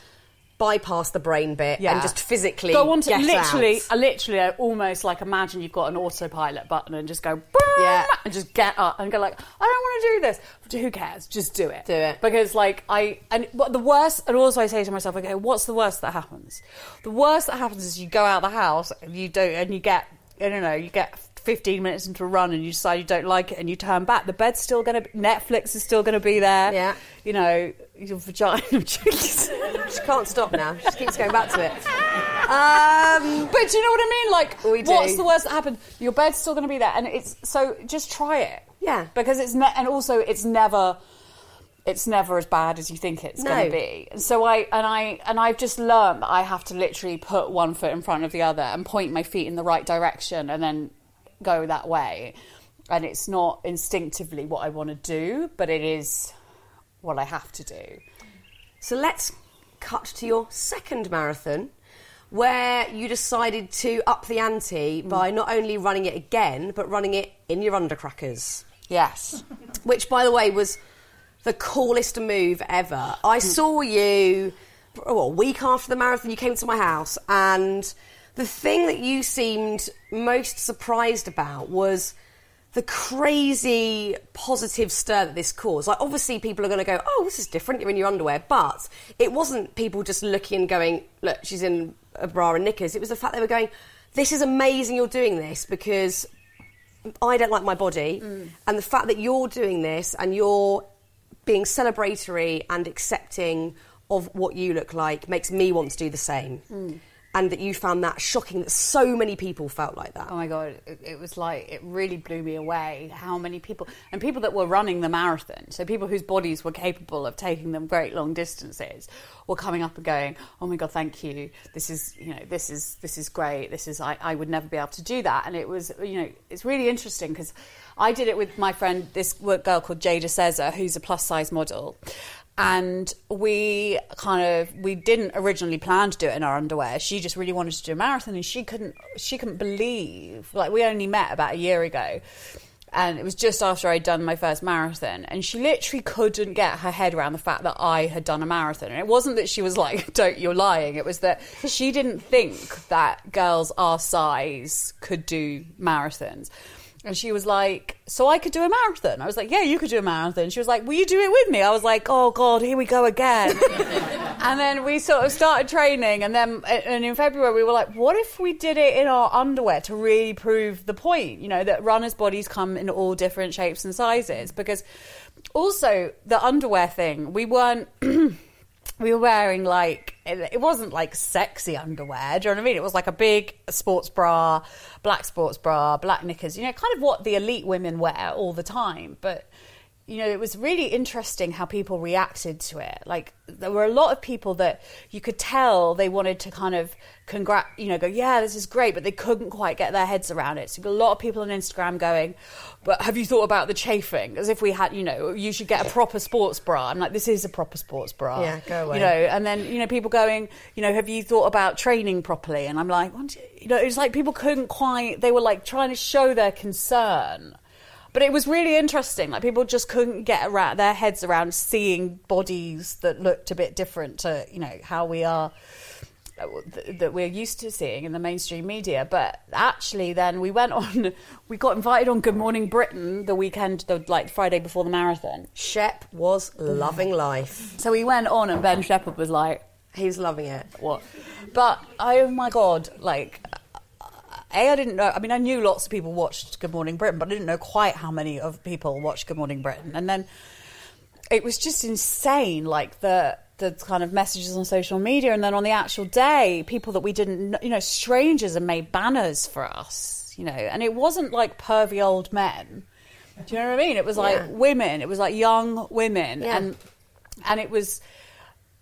bypass the brain bit and just physically go on to literally, out. I literally, I almost like imagine you've got an autopilot button and just go, Yeah. and just get up and go like, I don't want to do this. But who cares? Just do it. Do it. because like I and what the worst, and also I say to myself, okay, what's the worst that happens? The worst that happens is you go out the house and you don't, and you get, I don't know, you get. 15 minutes into a run and you decide you don't like it and you turn back the bed's still going to Netflix is still going to be there Yeah. you know your vagina She can't stop now. She keeps going back to it. Um, But do you know what I mean? Like, We do. what's the worst that happened? Your bed's still going to be there, and it's so just try it. Yeah. because it's ne- and also it's never. It's never as bad as you think it's No. going to be. And so I and I and I've just learned that I have to literally put one foot in front of the other and point my feet in the right direction, and then go that way. And it's not instinctively what I want to do, but it is what I have to do. so let's cut to your second marathon, where you decided to up the ante mm. by not only running it again, but running it in your undercrackers. Yes. which, by the way, was the coolest move ever. I mm. saw you oh, a week after the marathon. You came to my house, and the thing that you seemed most surprised about was the crazy positive stir that this caused. Like, obviously, people are going to go, "Oh, this is different. You're in your underwear," but it wasn't people just looking and going, "Look, she's in a bra and knickers." It was the fact they were going, "This is amazing. You're doing this because." I don't like my body, mm. and the fact that you're doing this and you're being celebratory and accepting of what you look like makes me want to do the same. Mm. And that you found that shocking that so many people felt like that. Oh my god, it, it was like it really blew me away how many people and people that were running the marathon, so people whose bodies were capable of taking them great long distances, were coming up and going, "Oh my god, thank you. This is you know this is this is great. This is I, I would never be able to do that." And it was you know it's really interesting because I did it with my friend, this girl called Jada Sezer, who's a plus size model and we kind of we didn't originally plan to do it in our underwear. She just really wanted to do a marathon and she couldn't she couldn't believe like we only met about a year ago. And it was just after I'd done my first marathon. And she literally couldn't get her head around the fact that I had done a marathon. And it wasn't that she was like don't you're lying. It was that she didn't think that girls our size could do marathons and she was like, So I could do a marathon? I was like, Yeah, you could do a marathon. She was like, Will you do it with me? I was like, Oh God, here we go again. and then we sort of started training. And then and in February, we were like, What if we did it in our underwear to really prove the point? You know, that runners' bodies come in all different shapes and sizes. Because also, the underwear thing, we weren't. we were wearing like it wasn't like sexy underwear. Do you know what I mean? It was like a big sports bra, black sports bra, black knickers. You know, kind of what the elite women wear all the time. But you know, it was really interesting how people reacted to it. Like, there were a lot of people that you could tell they wanted to kind of congrat, you know, go, yeah, this is great, but they couldn't quite get their heads around it. So, a lot of people on Instagram going, but have you thought about the chafing? As if we had, you know, you should get a proper sports bra. I'm like, this is a proper sports bra. Yeah, go away. You know, and then, you know, people going, you know, have you thought about training properly? And I'm like, "What you-" you know, it's like people couldn't quite, they were like trying to show their concern. But it was really interesting. Like people just couldn't get around their heads around seeing bodies that looked a bit different to you know how we are uh, that we're used to seeing in the mainstream media. But actually, then we went on. We got invited on Good Morning Britain the weekend, the like Friday before the marathon. Shep was loving life. So we went on, and Ben Shephard was like, He was loving it. what? But oh my god, like a I didn't know. I mean, I knew lots of people watched Good Morning Britain, but I didn't know quite how many of people watched Good Morning Britain. And then it was just insane, like the the kind of messages on social media, and then on the actual day, people that we didn't, know, you know, strangers had made banners for us, you know, and it wasn't like pervy old men. Do you know what I mean? It was like Yeah. women. It was like young women, Yeah. and and it was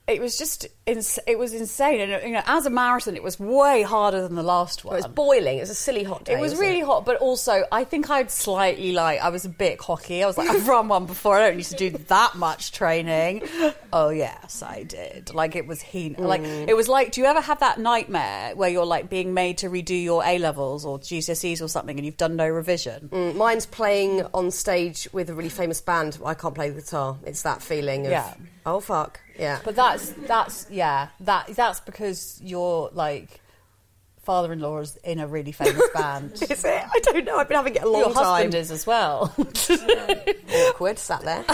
it was just ins- it was insane and you know as a marathon it was way harder than the last one It was boiling. It was a silly hot day. it was really hot but also i think i'd slightly like i was a bit cocky i was like i've run one before i don't need to do that much training oh yes i did like it was heat like Mm. it was like do you ever have that nightmare where you're like being made to redo your a levels or gcse's or something and you've done no revision Mm, Mine's playing on stage with a really famous band. I can't play the guitar. It's that feeling of Yeah. Oh fuck yeah. But that's that's yeah that that's because your like father-in-law is in a really famous band. is it? I don't know. I've been having it a long Your time. husband is as well. awkward. Sat there.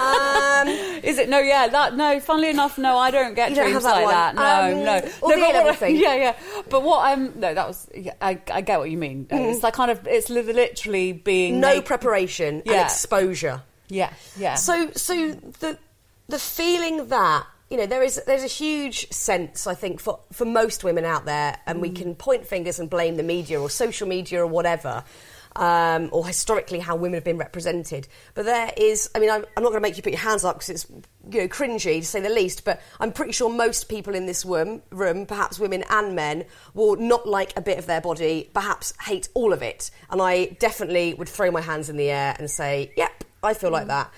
um, is it? No, yeah. That no. Funnily enough, no. I don't get You don't dreams have that like one. that. No, Um, no. or no, the but A-level what I, yeah, yeah. But what I'm no, that was. Yeah, I, I get what you mean. No, It's like kind of. It's literally being Mm. no naked- preparation and Yeah. exposure. Yeah, yeah. So, so the the feeling that you know there is there's a huge sense I think for for most women out there, and we can point fingers and blame the media or social media or whatever. Um, or historically, how women have been represented, but there is. I mean, I'm, I'm not going to make you put your hands up because it's you know cringy to say the least. But I'm pretty sure most people in this room, room, perhaps women and men, will not like a bit of their body, perhaps hate all of it. And I definitely would throw my hands in the air and say, "Yep, I feel like that."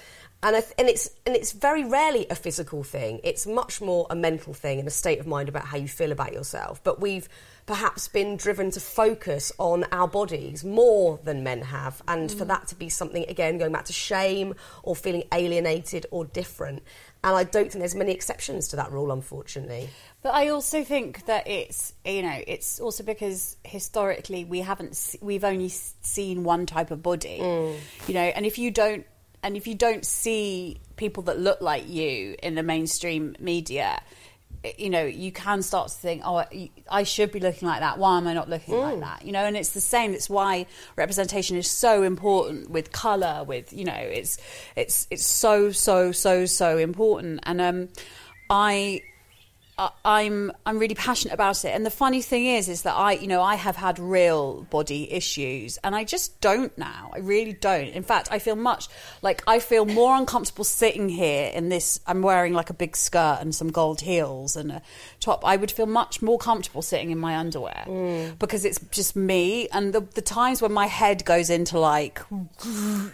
And, I th- and it's and it's very rarely a physical thing. It's much more a mental thing and a state of mind about how you feel about yourself. But we've perhaps been driven to focus on our bodies more than men have, and for mm. that to be something again going back to shame or feeling alienated or different. And I don't think there's many exceptions to that rule, unfortunately. But I also think that it's you know it's also because historically we haven't we've only seen one type of body, mm. you know, and if you don't and if you don't see people that look like you in the mainstream media, you know, you can start to think, oh, I- should be looking like that. Why am I not looking like that? You know, and it's the same. It's why representation is so important with color. With you know, it's it's it's so so so so important. And um, I- I'm I'm really passionate about it. And the funny thing is, is that I, you know, I have had real body issues, and I just don't now. I really don't. In fact, I feel much like I feel more uncomfortable sitting here in this. I'm wearing like a big skirt and some gold heels and a top. I would feel much more comfortable sitting in my underwear mm. because it's just me. And the the times when my head goes into like,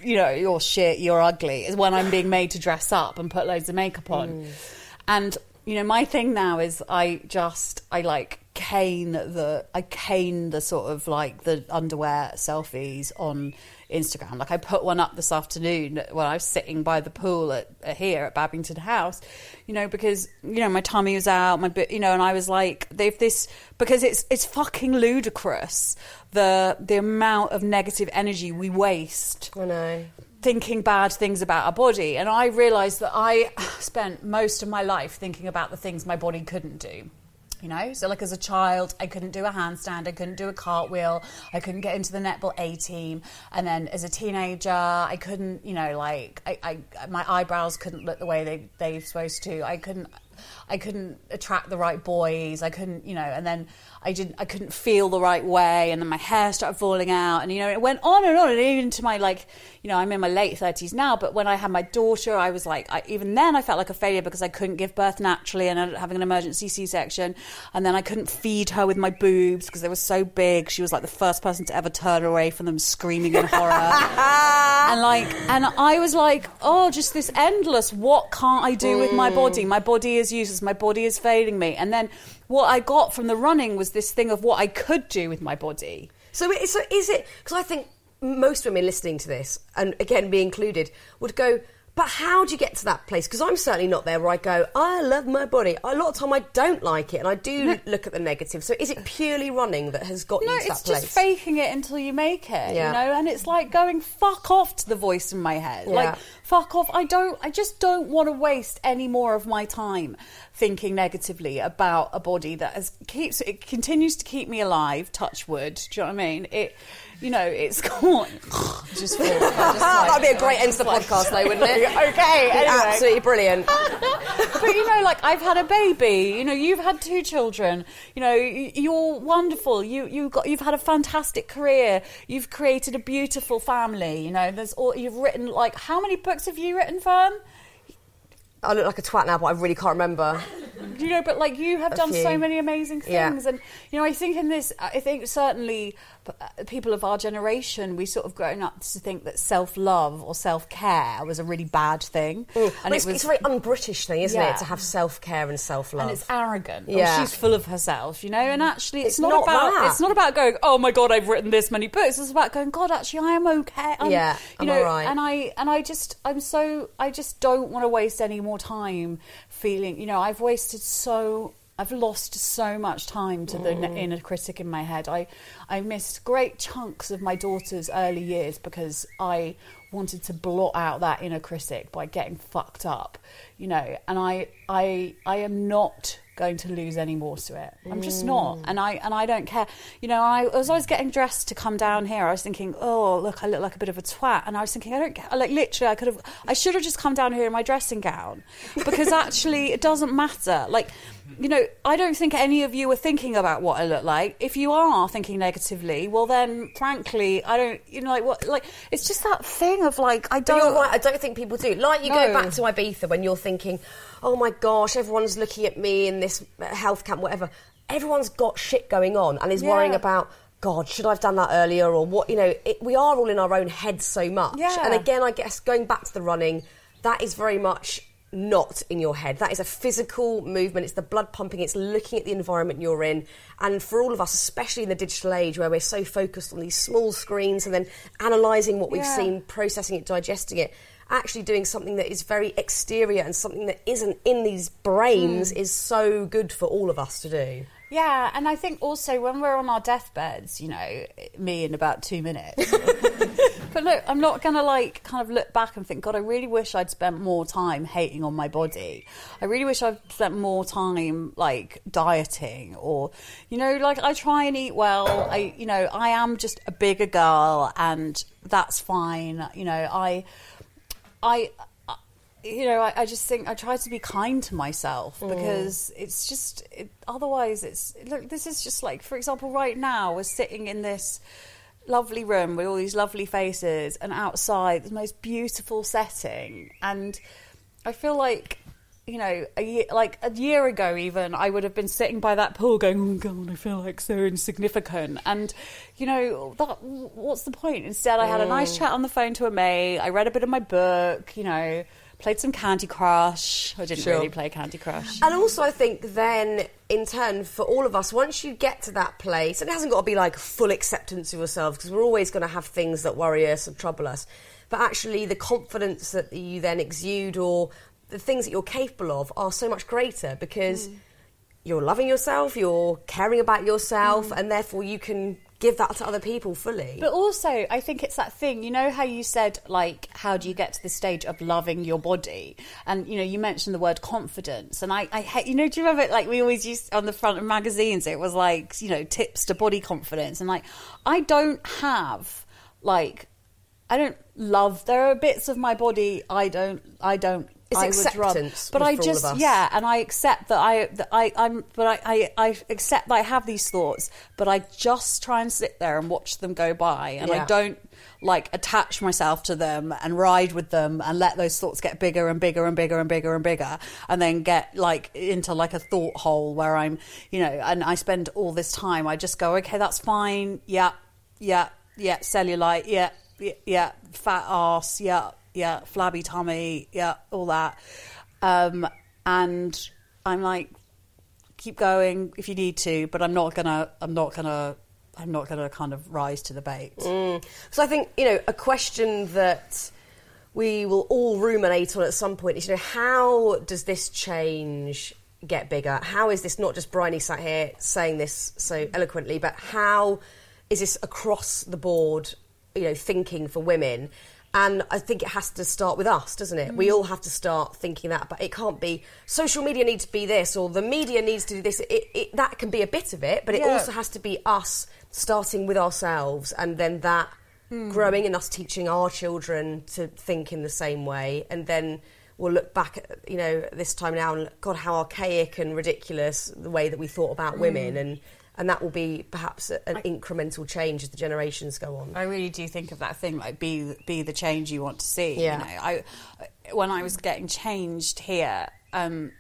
you know, you're shit, you're ugly, is when I'm being made to dress up and put loads of makeup on. Mm. And you know, my thing now is I just I like cane the I cane the sort of like the underwear selfies on Instagram. Like I put one up this afternoon when I was sitting by the pool at, at here at Babington House, you know, because you know my tummy was out, my you know, and I was like, if this because it's it's fucking ludicrous the the amount of negative energy we waste I know. Thinking bad things about our body. And I realised that I spent most of my life thinking about the things my body couldn't do. You know, so like as a child, I couldn't do a handstand, I couldn't do a cartwheel, I couldn't get into the netball A team, and then as a teenager, I couldn't, you know, like I, I my eyebrows couldn't look the way they they were supposed to. I couldn't, I couldn't attract the right boys. I couldn't, you know, and then I didn't, I couldn't feel the right way, and then my hair started falling out, and you know, it went on and on, and even to my like, you know, I'm in my late thirties now, but when I had my daughter, I was like, I, even then, I felt like a failure because I couldn't give birth naturally, and I ended up having an emergency C-section, and then I couldn't feed her with my boobs because they were so big. She was like the first person to ever turn away from them, screaming in horror, and like, and I was like, oh, just this endless. What can't I do with my mm. body? My body is useless. My body is failing me, and then what I got from the running was this thing of what I could do with my body. So, it- so is it? Because I think most women listening to this, and again me included, would go. But how do you get to that place? Because I'm certainly not there where I go, I love my body. A lot of time I don't like it, and I do look at the negative. So is it purely running that has got No, you to that place? No, it's just faking it until you make it, Yeah. you know. And it's like going fuck off to the voice in my head. Yeah. Like fuck off. I don't. I just don't want to waste any more of my time thinking negatively about a body that has keeps it continues to keep me alive. Touch wood. Do you know what I mean? It. You know, it's gone. just, feel- just ah, like- That'd be a great end to the podcast, though, wouldn't it? okay. Anyway. Absolutely brilliant. but you know, like I've had a baby. You know, you've had two children. You know, you're wonderful. You you got you've had a fantastic career. You've created a beautiful family. You know, there's all you've written. Like, how many books have you written, Fearne? I look like a twat now, but I really can't remember. You know, but like you have A done so many amazing Yeah. things, and you know, I think in this, I think certainly uh, people of our generation, we sort of grown up to think that self love or self care was a really bad thing, Well, and it's, it's a very un-British thing, isn't Yeah. it, to have self-care and self-love? and it's arrogant. Yeah. Or she's full of herself, you know. And actually, it's, It's not, not about. that. It's not about going. Oh my god, I've written this many books. It's about going. God, actually, I am okay. I'm, Yeah, you I'm know. right. And I and I just I'm so I just don't want to waste any more time feeling. You know, I've wasted so. I've lost so much time to the Mm. inner critic in my head. I, I missed great chunks of my daughter's early years because I wanted to blot out that inner critic by getting fucked up, you know. And I, I, I am not going to lose any more to it. I'm just not, and I, and I don't care. You know, I was always getting dressed to come down here. I was thinking, oh look, I look like a bit of a twat, and I was thinking, I don't care. Like literally, I could have, I should have just come down here in my dressing gown, because actually, it doesn't matter. Like you know, I don't think any of you are thinking about what I look like. If you are thinking negatively, well, then frankly, I don't, you know, like what, like it's just that thing of like I don't. you're right, I don't think people do. Like you go back to Ibiza when you're thinking, oh my gosh, everyone's looking at me in this uh, health camp, whatever. Everyone's got shit going on and is Yeah. worrying about, God, should I have done that earlier or what? You know, it, we are all in our own heads so much. Yeah. And again, I guess going back to the running, that is very much not in your head. That is a physical movement. It's the blood pumping. It's looking at the environment you're in. And for all of us, especially in the digital age where we're so focused on these small screens and then analysing what we've Yeah. seen, processing it, digesting it, actually doing something that is very exterior and something that isn't in these brains hmm. is so good for all of us to do. Yeah, and I think also when we're on our deathbeds, you know, me in about two minutes. but look, I'm not going to like kind of look back and think, God, I really wish I'd spent more time hating on my body. I really wish I'd spent more time like dieting or, you know, like I try and eat well. I, you know, I am just a bigger girl and that's fine. You know, I, I, you know, I, I just think I try to be kind to myself mm. because it's just it, otherwise it's look. This is just like, for example, right now we're sitting in this lovely room with all these lovely faces, and outside the most beautiful setting, and I feel like. You know, a year, like a year ago, even I would have been sitting by that pool, going, "Oh God, I feel like so insignificant." And you know, that what's the point? Instead, I had a nice mm. chat on the phone to a mate. I read a bit of my book. You know, played some Candy Crush. I didn't Sure. really play Candy Crush. And also, I think then, in turn, for all of us, once you get to that place, and it hasn't got to be like full acceptance of yourself, because we're always going to have things that worry us and trouble us, but actually, the confidence that you then exude or the things that you're capable of are so much greater because mm. you're loving yourself, you're caring about yourself, mm. and therefore you can give that to other people fully. But also, I think it's that thing. You know how you said, like, how do you get to the stage of loving your body? And you know, you mentioned the word confidence, and I, I hate. You know, do you remember? Like, we always used on the front of magazines. It was like, you know, tips to body confidence, and like, I don't have like. I don't love. There are bits of my body I don't. I don't It's I would rather- acceptance but with- I for all of just us. yeah, and I accept that I that I I'm but I, I I accept that I have these thoughts, but I just try and sit there and watch them go by, and I don't like attach myself to them and ride with them and let those thoughts get bigger and bigger and bigger and bigger and bigger, and then get like into like a thought hole where I'm you know, and I spend all this time. I just go, okay, that's fine, yeah, yeah, yeah, cellulite, yeah, yeah, yeah fat ass, yeah, yeah, flabby tummy, yeah, all that. Um, and I'm like, keep going if you need to, but I'm not gonna, I'm not gonna, I'm not gonna kind of rise to the bait. So I think you know a question that we will all ruminate on at some point is you know how does this change get bigger? How is this not just Bryony sat here saying this so eloquently, but how is this across the board? You know, thinking for women. And I think it has to start with us, doesn't it? We mm. all have to start thinking that, but it can't be social media needs to be this or the media needs to do this. It, it, that can be a bit of it, but it Yeah. also has to be us starting with ourselves and then that mm. growing and us teaching our children to think in the same way and then we'll look back at you know this time now and god how archaic and ridiculous the way that we thought about women mm. and and that will be perhaps an incremental change as the generations go on I really do think of that thing like be be the change you want to see. Yeah. You know, I when I was getting changed here, um,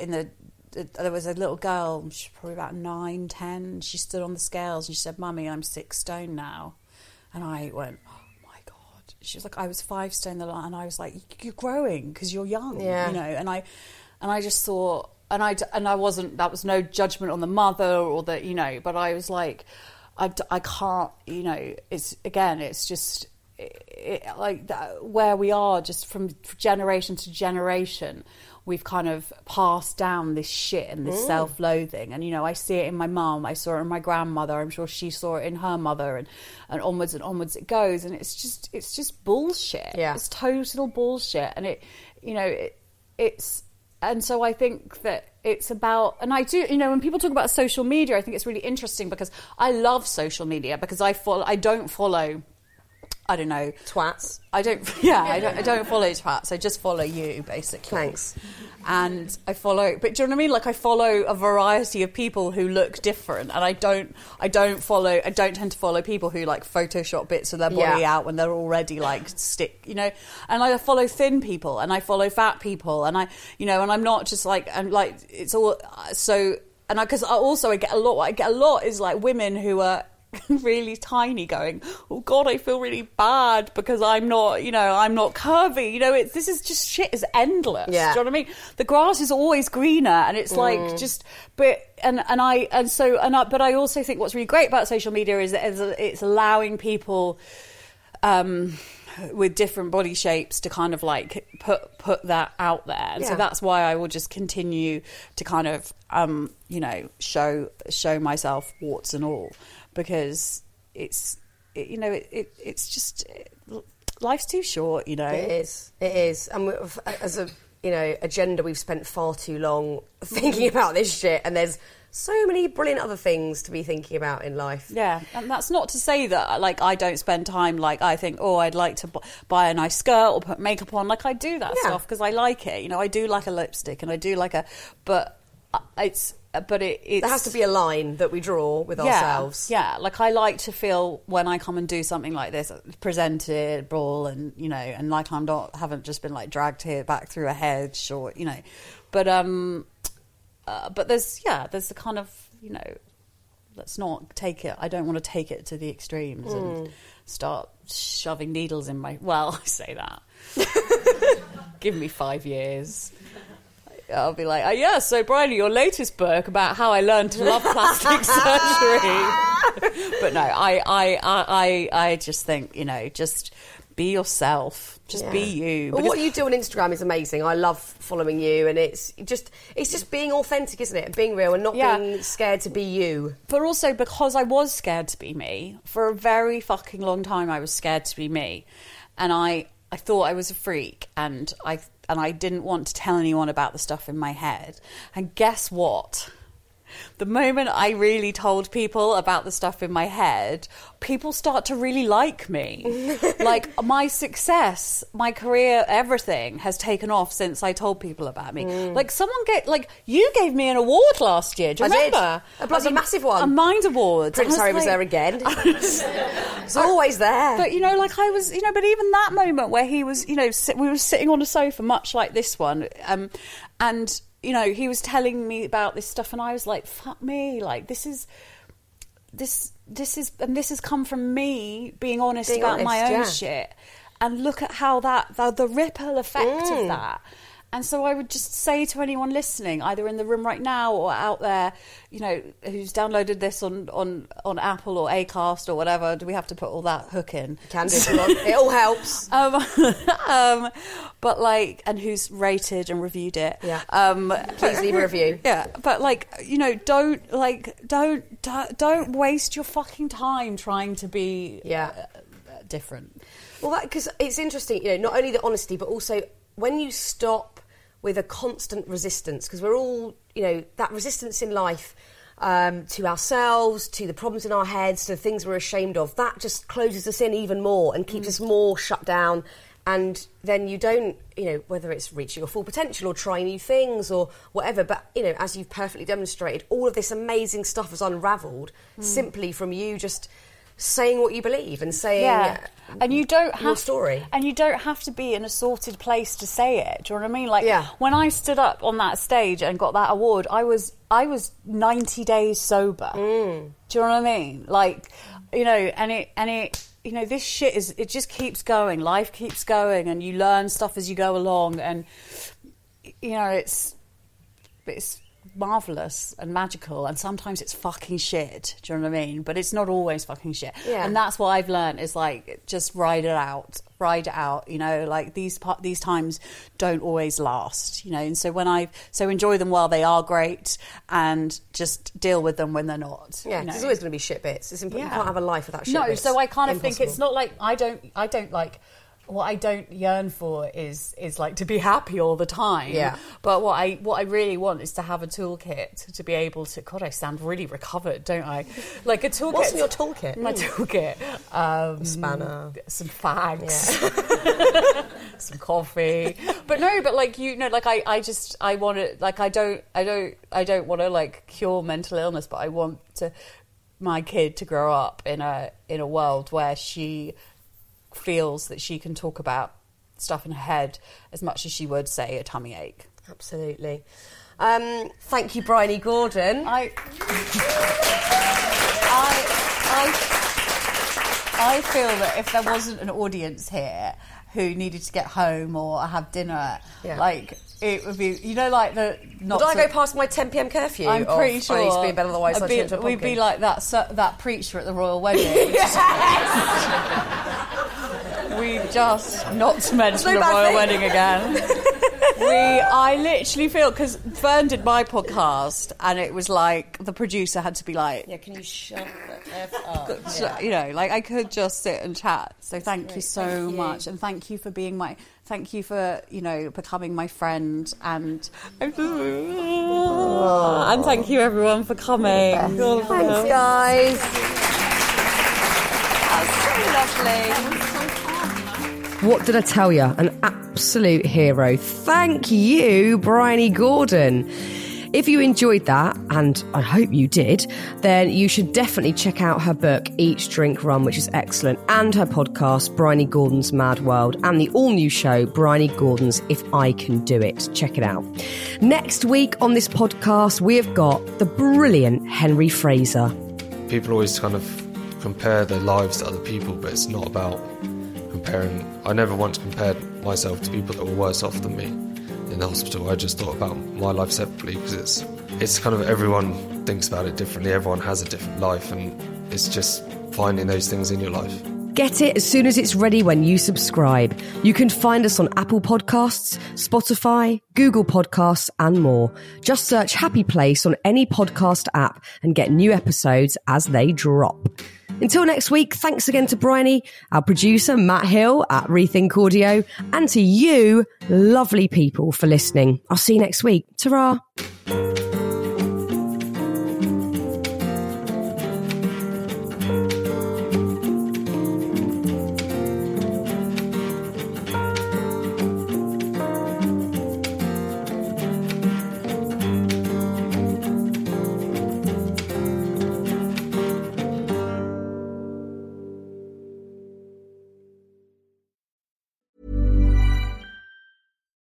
in the there was a little girl, she's probably about nine, ten. She stood on the scales and she said, "Mummy, I'm six stone now," and I went. "Oh my God!" She was like, "I was five stone the line," and I was like, "You're growing because you're young, Yeah. you know." And I, and I just thought, and I, and I wasn't. That was no judgment on the mother or the, you know. But I was like, I, I can't, you know. It's again, it's just it, it, like that, where we are, just from generation to generation. We've kind of passed down this shit and this self-loathing, and you know, I see it in my mum, I saw it in my grandmother, I'm sure she saw it in her mother, and and onwards and onwards it goes, and it's just it's just bullshit. Yeah. it's total bullshit, and it, you know, it, it's and so I think that it's about, and I do, you know, when people talk about social media, I think it's really interesting because I love social media because I follow, I don't follow, I don't know, twats I don't, yeah, I don't, I don't follow twats. I just follow you, basically. Thanks. And I follow, but do you know what I mean? Like I follow a variety of people who look different, and I don't, I don't follow, I don't tend to follow people who like Photoshop bits of their body Yeah. out when they're already like stick, you know. And I follow thin people, and I follow fat people, and I, you know, and I'm not just like, I'm like, it's all so. And because I, also I get a lot, what I get a lot is like women who are really tiny going oh god i feel really bad because i'm not you know i'm not curvy. You know it's this is just shit is endless. Yeah. do you know what i mean? The grass is always greener and it's like just but and and i and so and I, but i also think what's really great about social media is that it's, allowing people um with different body shapes to kind of like put put that out there. And so that's why i will just continue to kind of um you know show show myself warts and all because it's it, you know it, it it's just life's too short you know It is. It is. And as a you know agenda, we've spent far too long thinking about this shit, and there's so many brilliant other things to be thinking about in life. Yeah, and that's not to say that like I don't spend time like I think oh I'd like to bu- buy a nice skirt or put makeup on like I do that Yeah. stuff because I like it. You know, I do like a lipstick and I do like a but uh, it's but it it's There has to be a line that we draw with yeah, ourselves. Yeah, like I like to feel when I come and do something like this, presented, brawl, and you know, and like I'm not haven't just been like dragged here back through a hedge or you know, but um, uh, but there's yeah, there's the kind of you know, let's not take it. I don't want to take it to the extremes and start shoving needles in my. Well, I say that. Give me five years. I'll be like, oh, yeah, so Bridie, your latest book about how I learned to love plastic surgery. but no, I, I, I, I, just think, you know, just be yourself. Just be you. Well, what you do on Instagram is amazing. I love following you, and it's just it's just being authentic, isn't it? Being real, and not Yeah. being scared to be you. but also because I was scared to be me for a very fucking long time. I was scared to be me, and I I thought I was a freak, and I and I didn't want to tell anyone about the stuff in my head. And guess what? The moment I really told people about the stuff in my head, people start to really like me. like my success, my career, everything has taken off since I told people about me. Like someone get like you gave me an award last year. Do you Mm. I did. remember? A bloody As massive one. A Mind Award. Prince Harry was there again. It's always there. But you know, like I was, you know, but even that moment where he was, you know, sit, we were sitting on a sofa, much like this one, um, and you know, he was telling me about this stuff, and I was like, "Fuck me!" Like this is this, this is, and this has come from me being honest Being about my own yeah. shit, and look at how that the, the ripple effect Mm. of that. And so I would just say to anyone listening, either in the room right now or out there, you know, who's downloaded this on, on, on Apple or Acast or whatever, do we have to put all that hook in? Can do. It all helps. Um, um, but like, and who's rated and reviewed it? Yeah. Um, Please leave a review. Yeah, but like, you know, don't like, don't don't- don't waste your fucking time trying to be Yeah. uh, different. Well, because it's interesting, you know, not only the honesty, but also when you stop with a constant resistance, because we're all, you know, that resistance in life um, to ourselves, to the problems in our heads, to the things we're ashamed of, that just closes us in even more and keeps us more shut down. And then you don't, you know, whether it's reaching your full potential or trying new things or whatever. But, you know, as you've perfectly demonstrated, all of this amazing stuff has unravelled simply from you just saying what you believe and saying Yeah, and you don't have story. and you don't have to be in a sorted place to say it. Do you know what I mean? Like Yeah. when I stood up on that stage and got that award, I was I was ninety days sober. Mm. Do you know what I mean? Like you know, and it and it. You know, this shit is, it just keeps going. Life keeps going, and you learn stuff as you go along. And, you know, it's, it's marvelous and magical and sometimes it's fucking shit do you know what i mean but it's not always fucking shit Yeah. and that's what i've learned is like just ride it out ride it out you know like these these times don't always last you know and so when i so enjoy them while they are great and just deal with them when they're not Yeah, you know? there's always going to be shit bits. It's important. You can't have a life without shit no bits. so i kind of think it's not like i don't i don't like what I don't yearn for is is like to be happy all the time. Yeah. But what I what I really want is to have a toolkit to be able to. God, I sound really recovered, don't I? Like a toolkit. What's in your toolkit? My toolkit. Um, spanner. Some fags. some coffee. But no, but like you know, like I, I just I want to like I don't I don't I don't want to like cure mental illness, but I want to my kid to grow up in a in a world where she feels that she can talk about stuff in her head as much as she would say a tummy ache. Absolutely. Um, thank you, Bryony Gordon. I I I I feel that if there wasn't an audience here who needed to get home or have dinner, Yeah. like it would be, you know, like the not. Would I go past my 10 p.m. curfew? I'm pretty sure I used to be in bed otherwise. I'd be- we'd be like that that preacher at the royal wedding. We just not mention no the royal thing. wedding again. we, I literally feel because Fearne did my podcast, and it was like the producer had to be like, Yeah, can you shut the F up? so, you know, like I could just sit and chat. So thank you so Thank you. much, and thank you for being my, thank you for you know becoming my friend, and and thank you everyone for coming. Thanks, guys. That's so lovely. What did I tell you? An absolute hero. Thank you, Bryony Gordon. If you enjoyed that, and I hope you did, then you should definitely check out her book, Eat Drink Run, which is excellent, and her podcast, Bryony Gordon's Mad World, and the all new show, Bryony Gordon's If I Can Do It. Check it out. Next week on this podcast, we have got the brilliant Henry Fraser. people always kind of compare their lives to other people, but it's not about comparing. I never once compared myself to people that were worse off than me in the hospital. I just thought about my life separately because it's it's kind of everyone thinks about it differently. Everyone has a different life, and it's just finding those things in your life. Get it as soon as it's ready when you subscribe. You can find us on Apple Podcasts, Spotify, Google Podcasts, and more. Just search Happy Place on any podcast app and get new episodes as they drop. Until next week, thanks again to Bryony, our producer Matt Hill at Rethink Audio, and to you, lovely people, for listening. I'll see you next week. Ta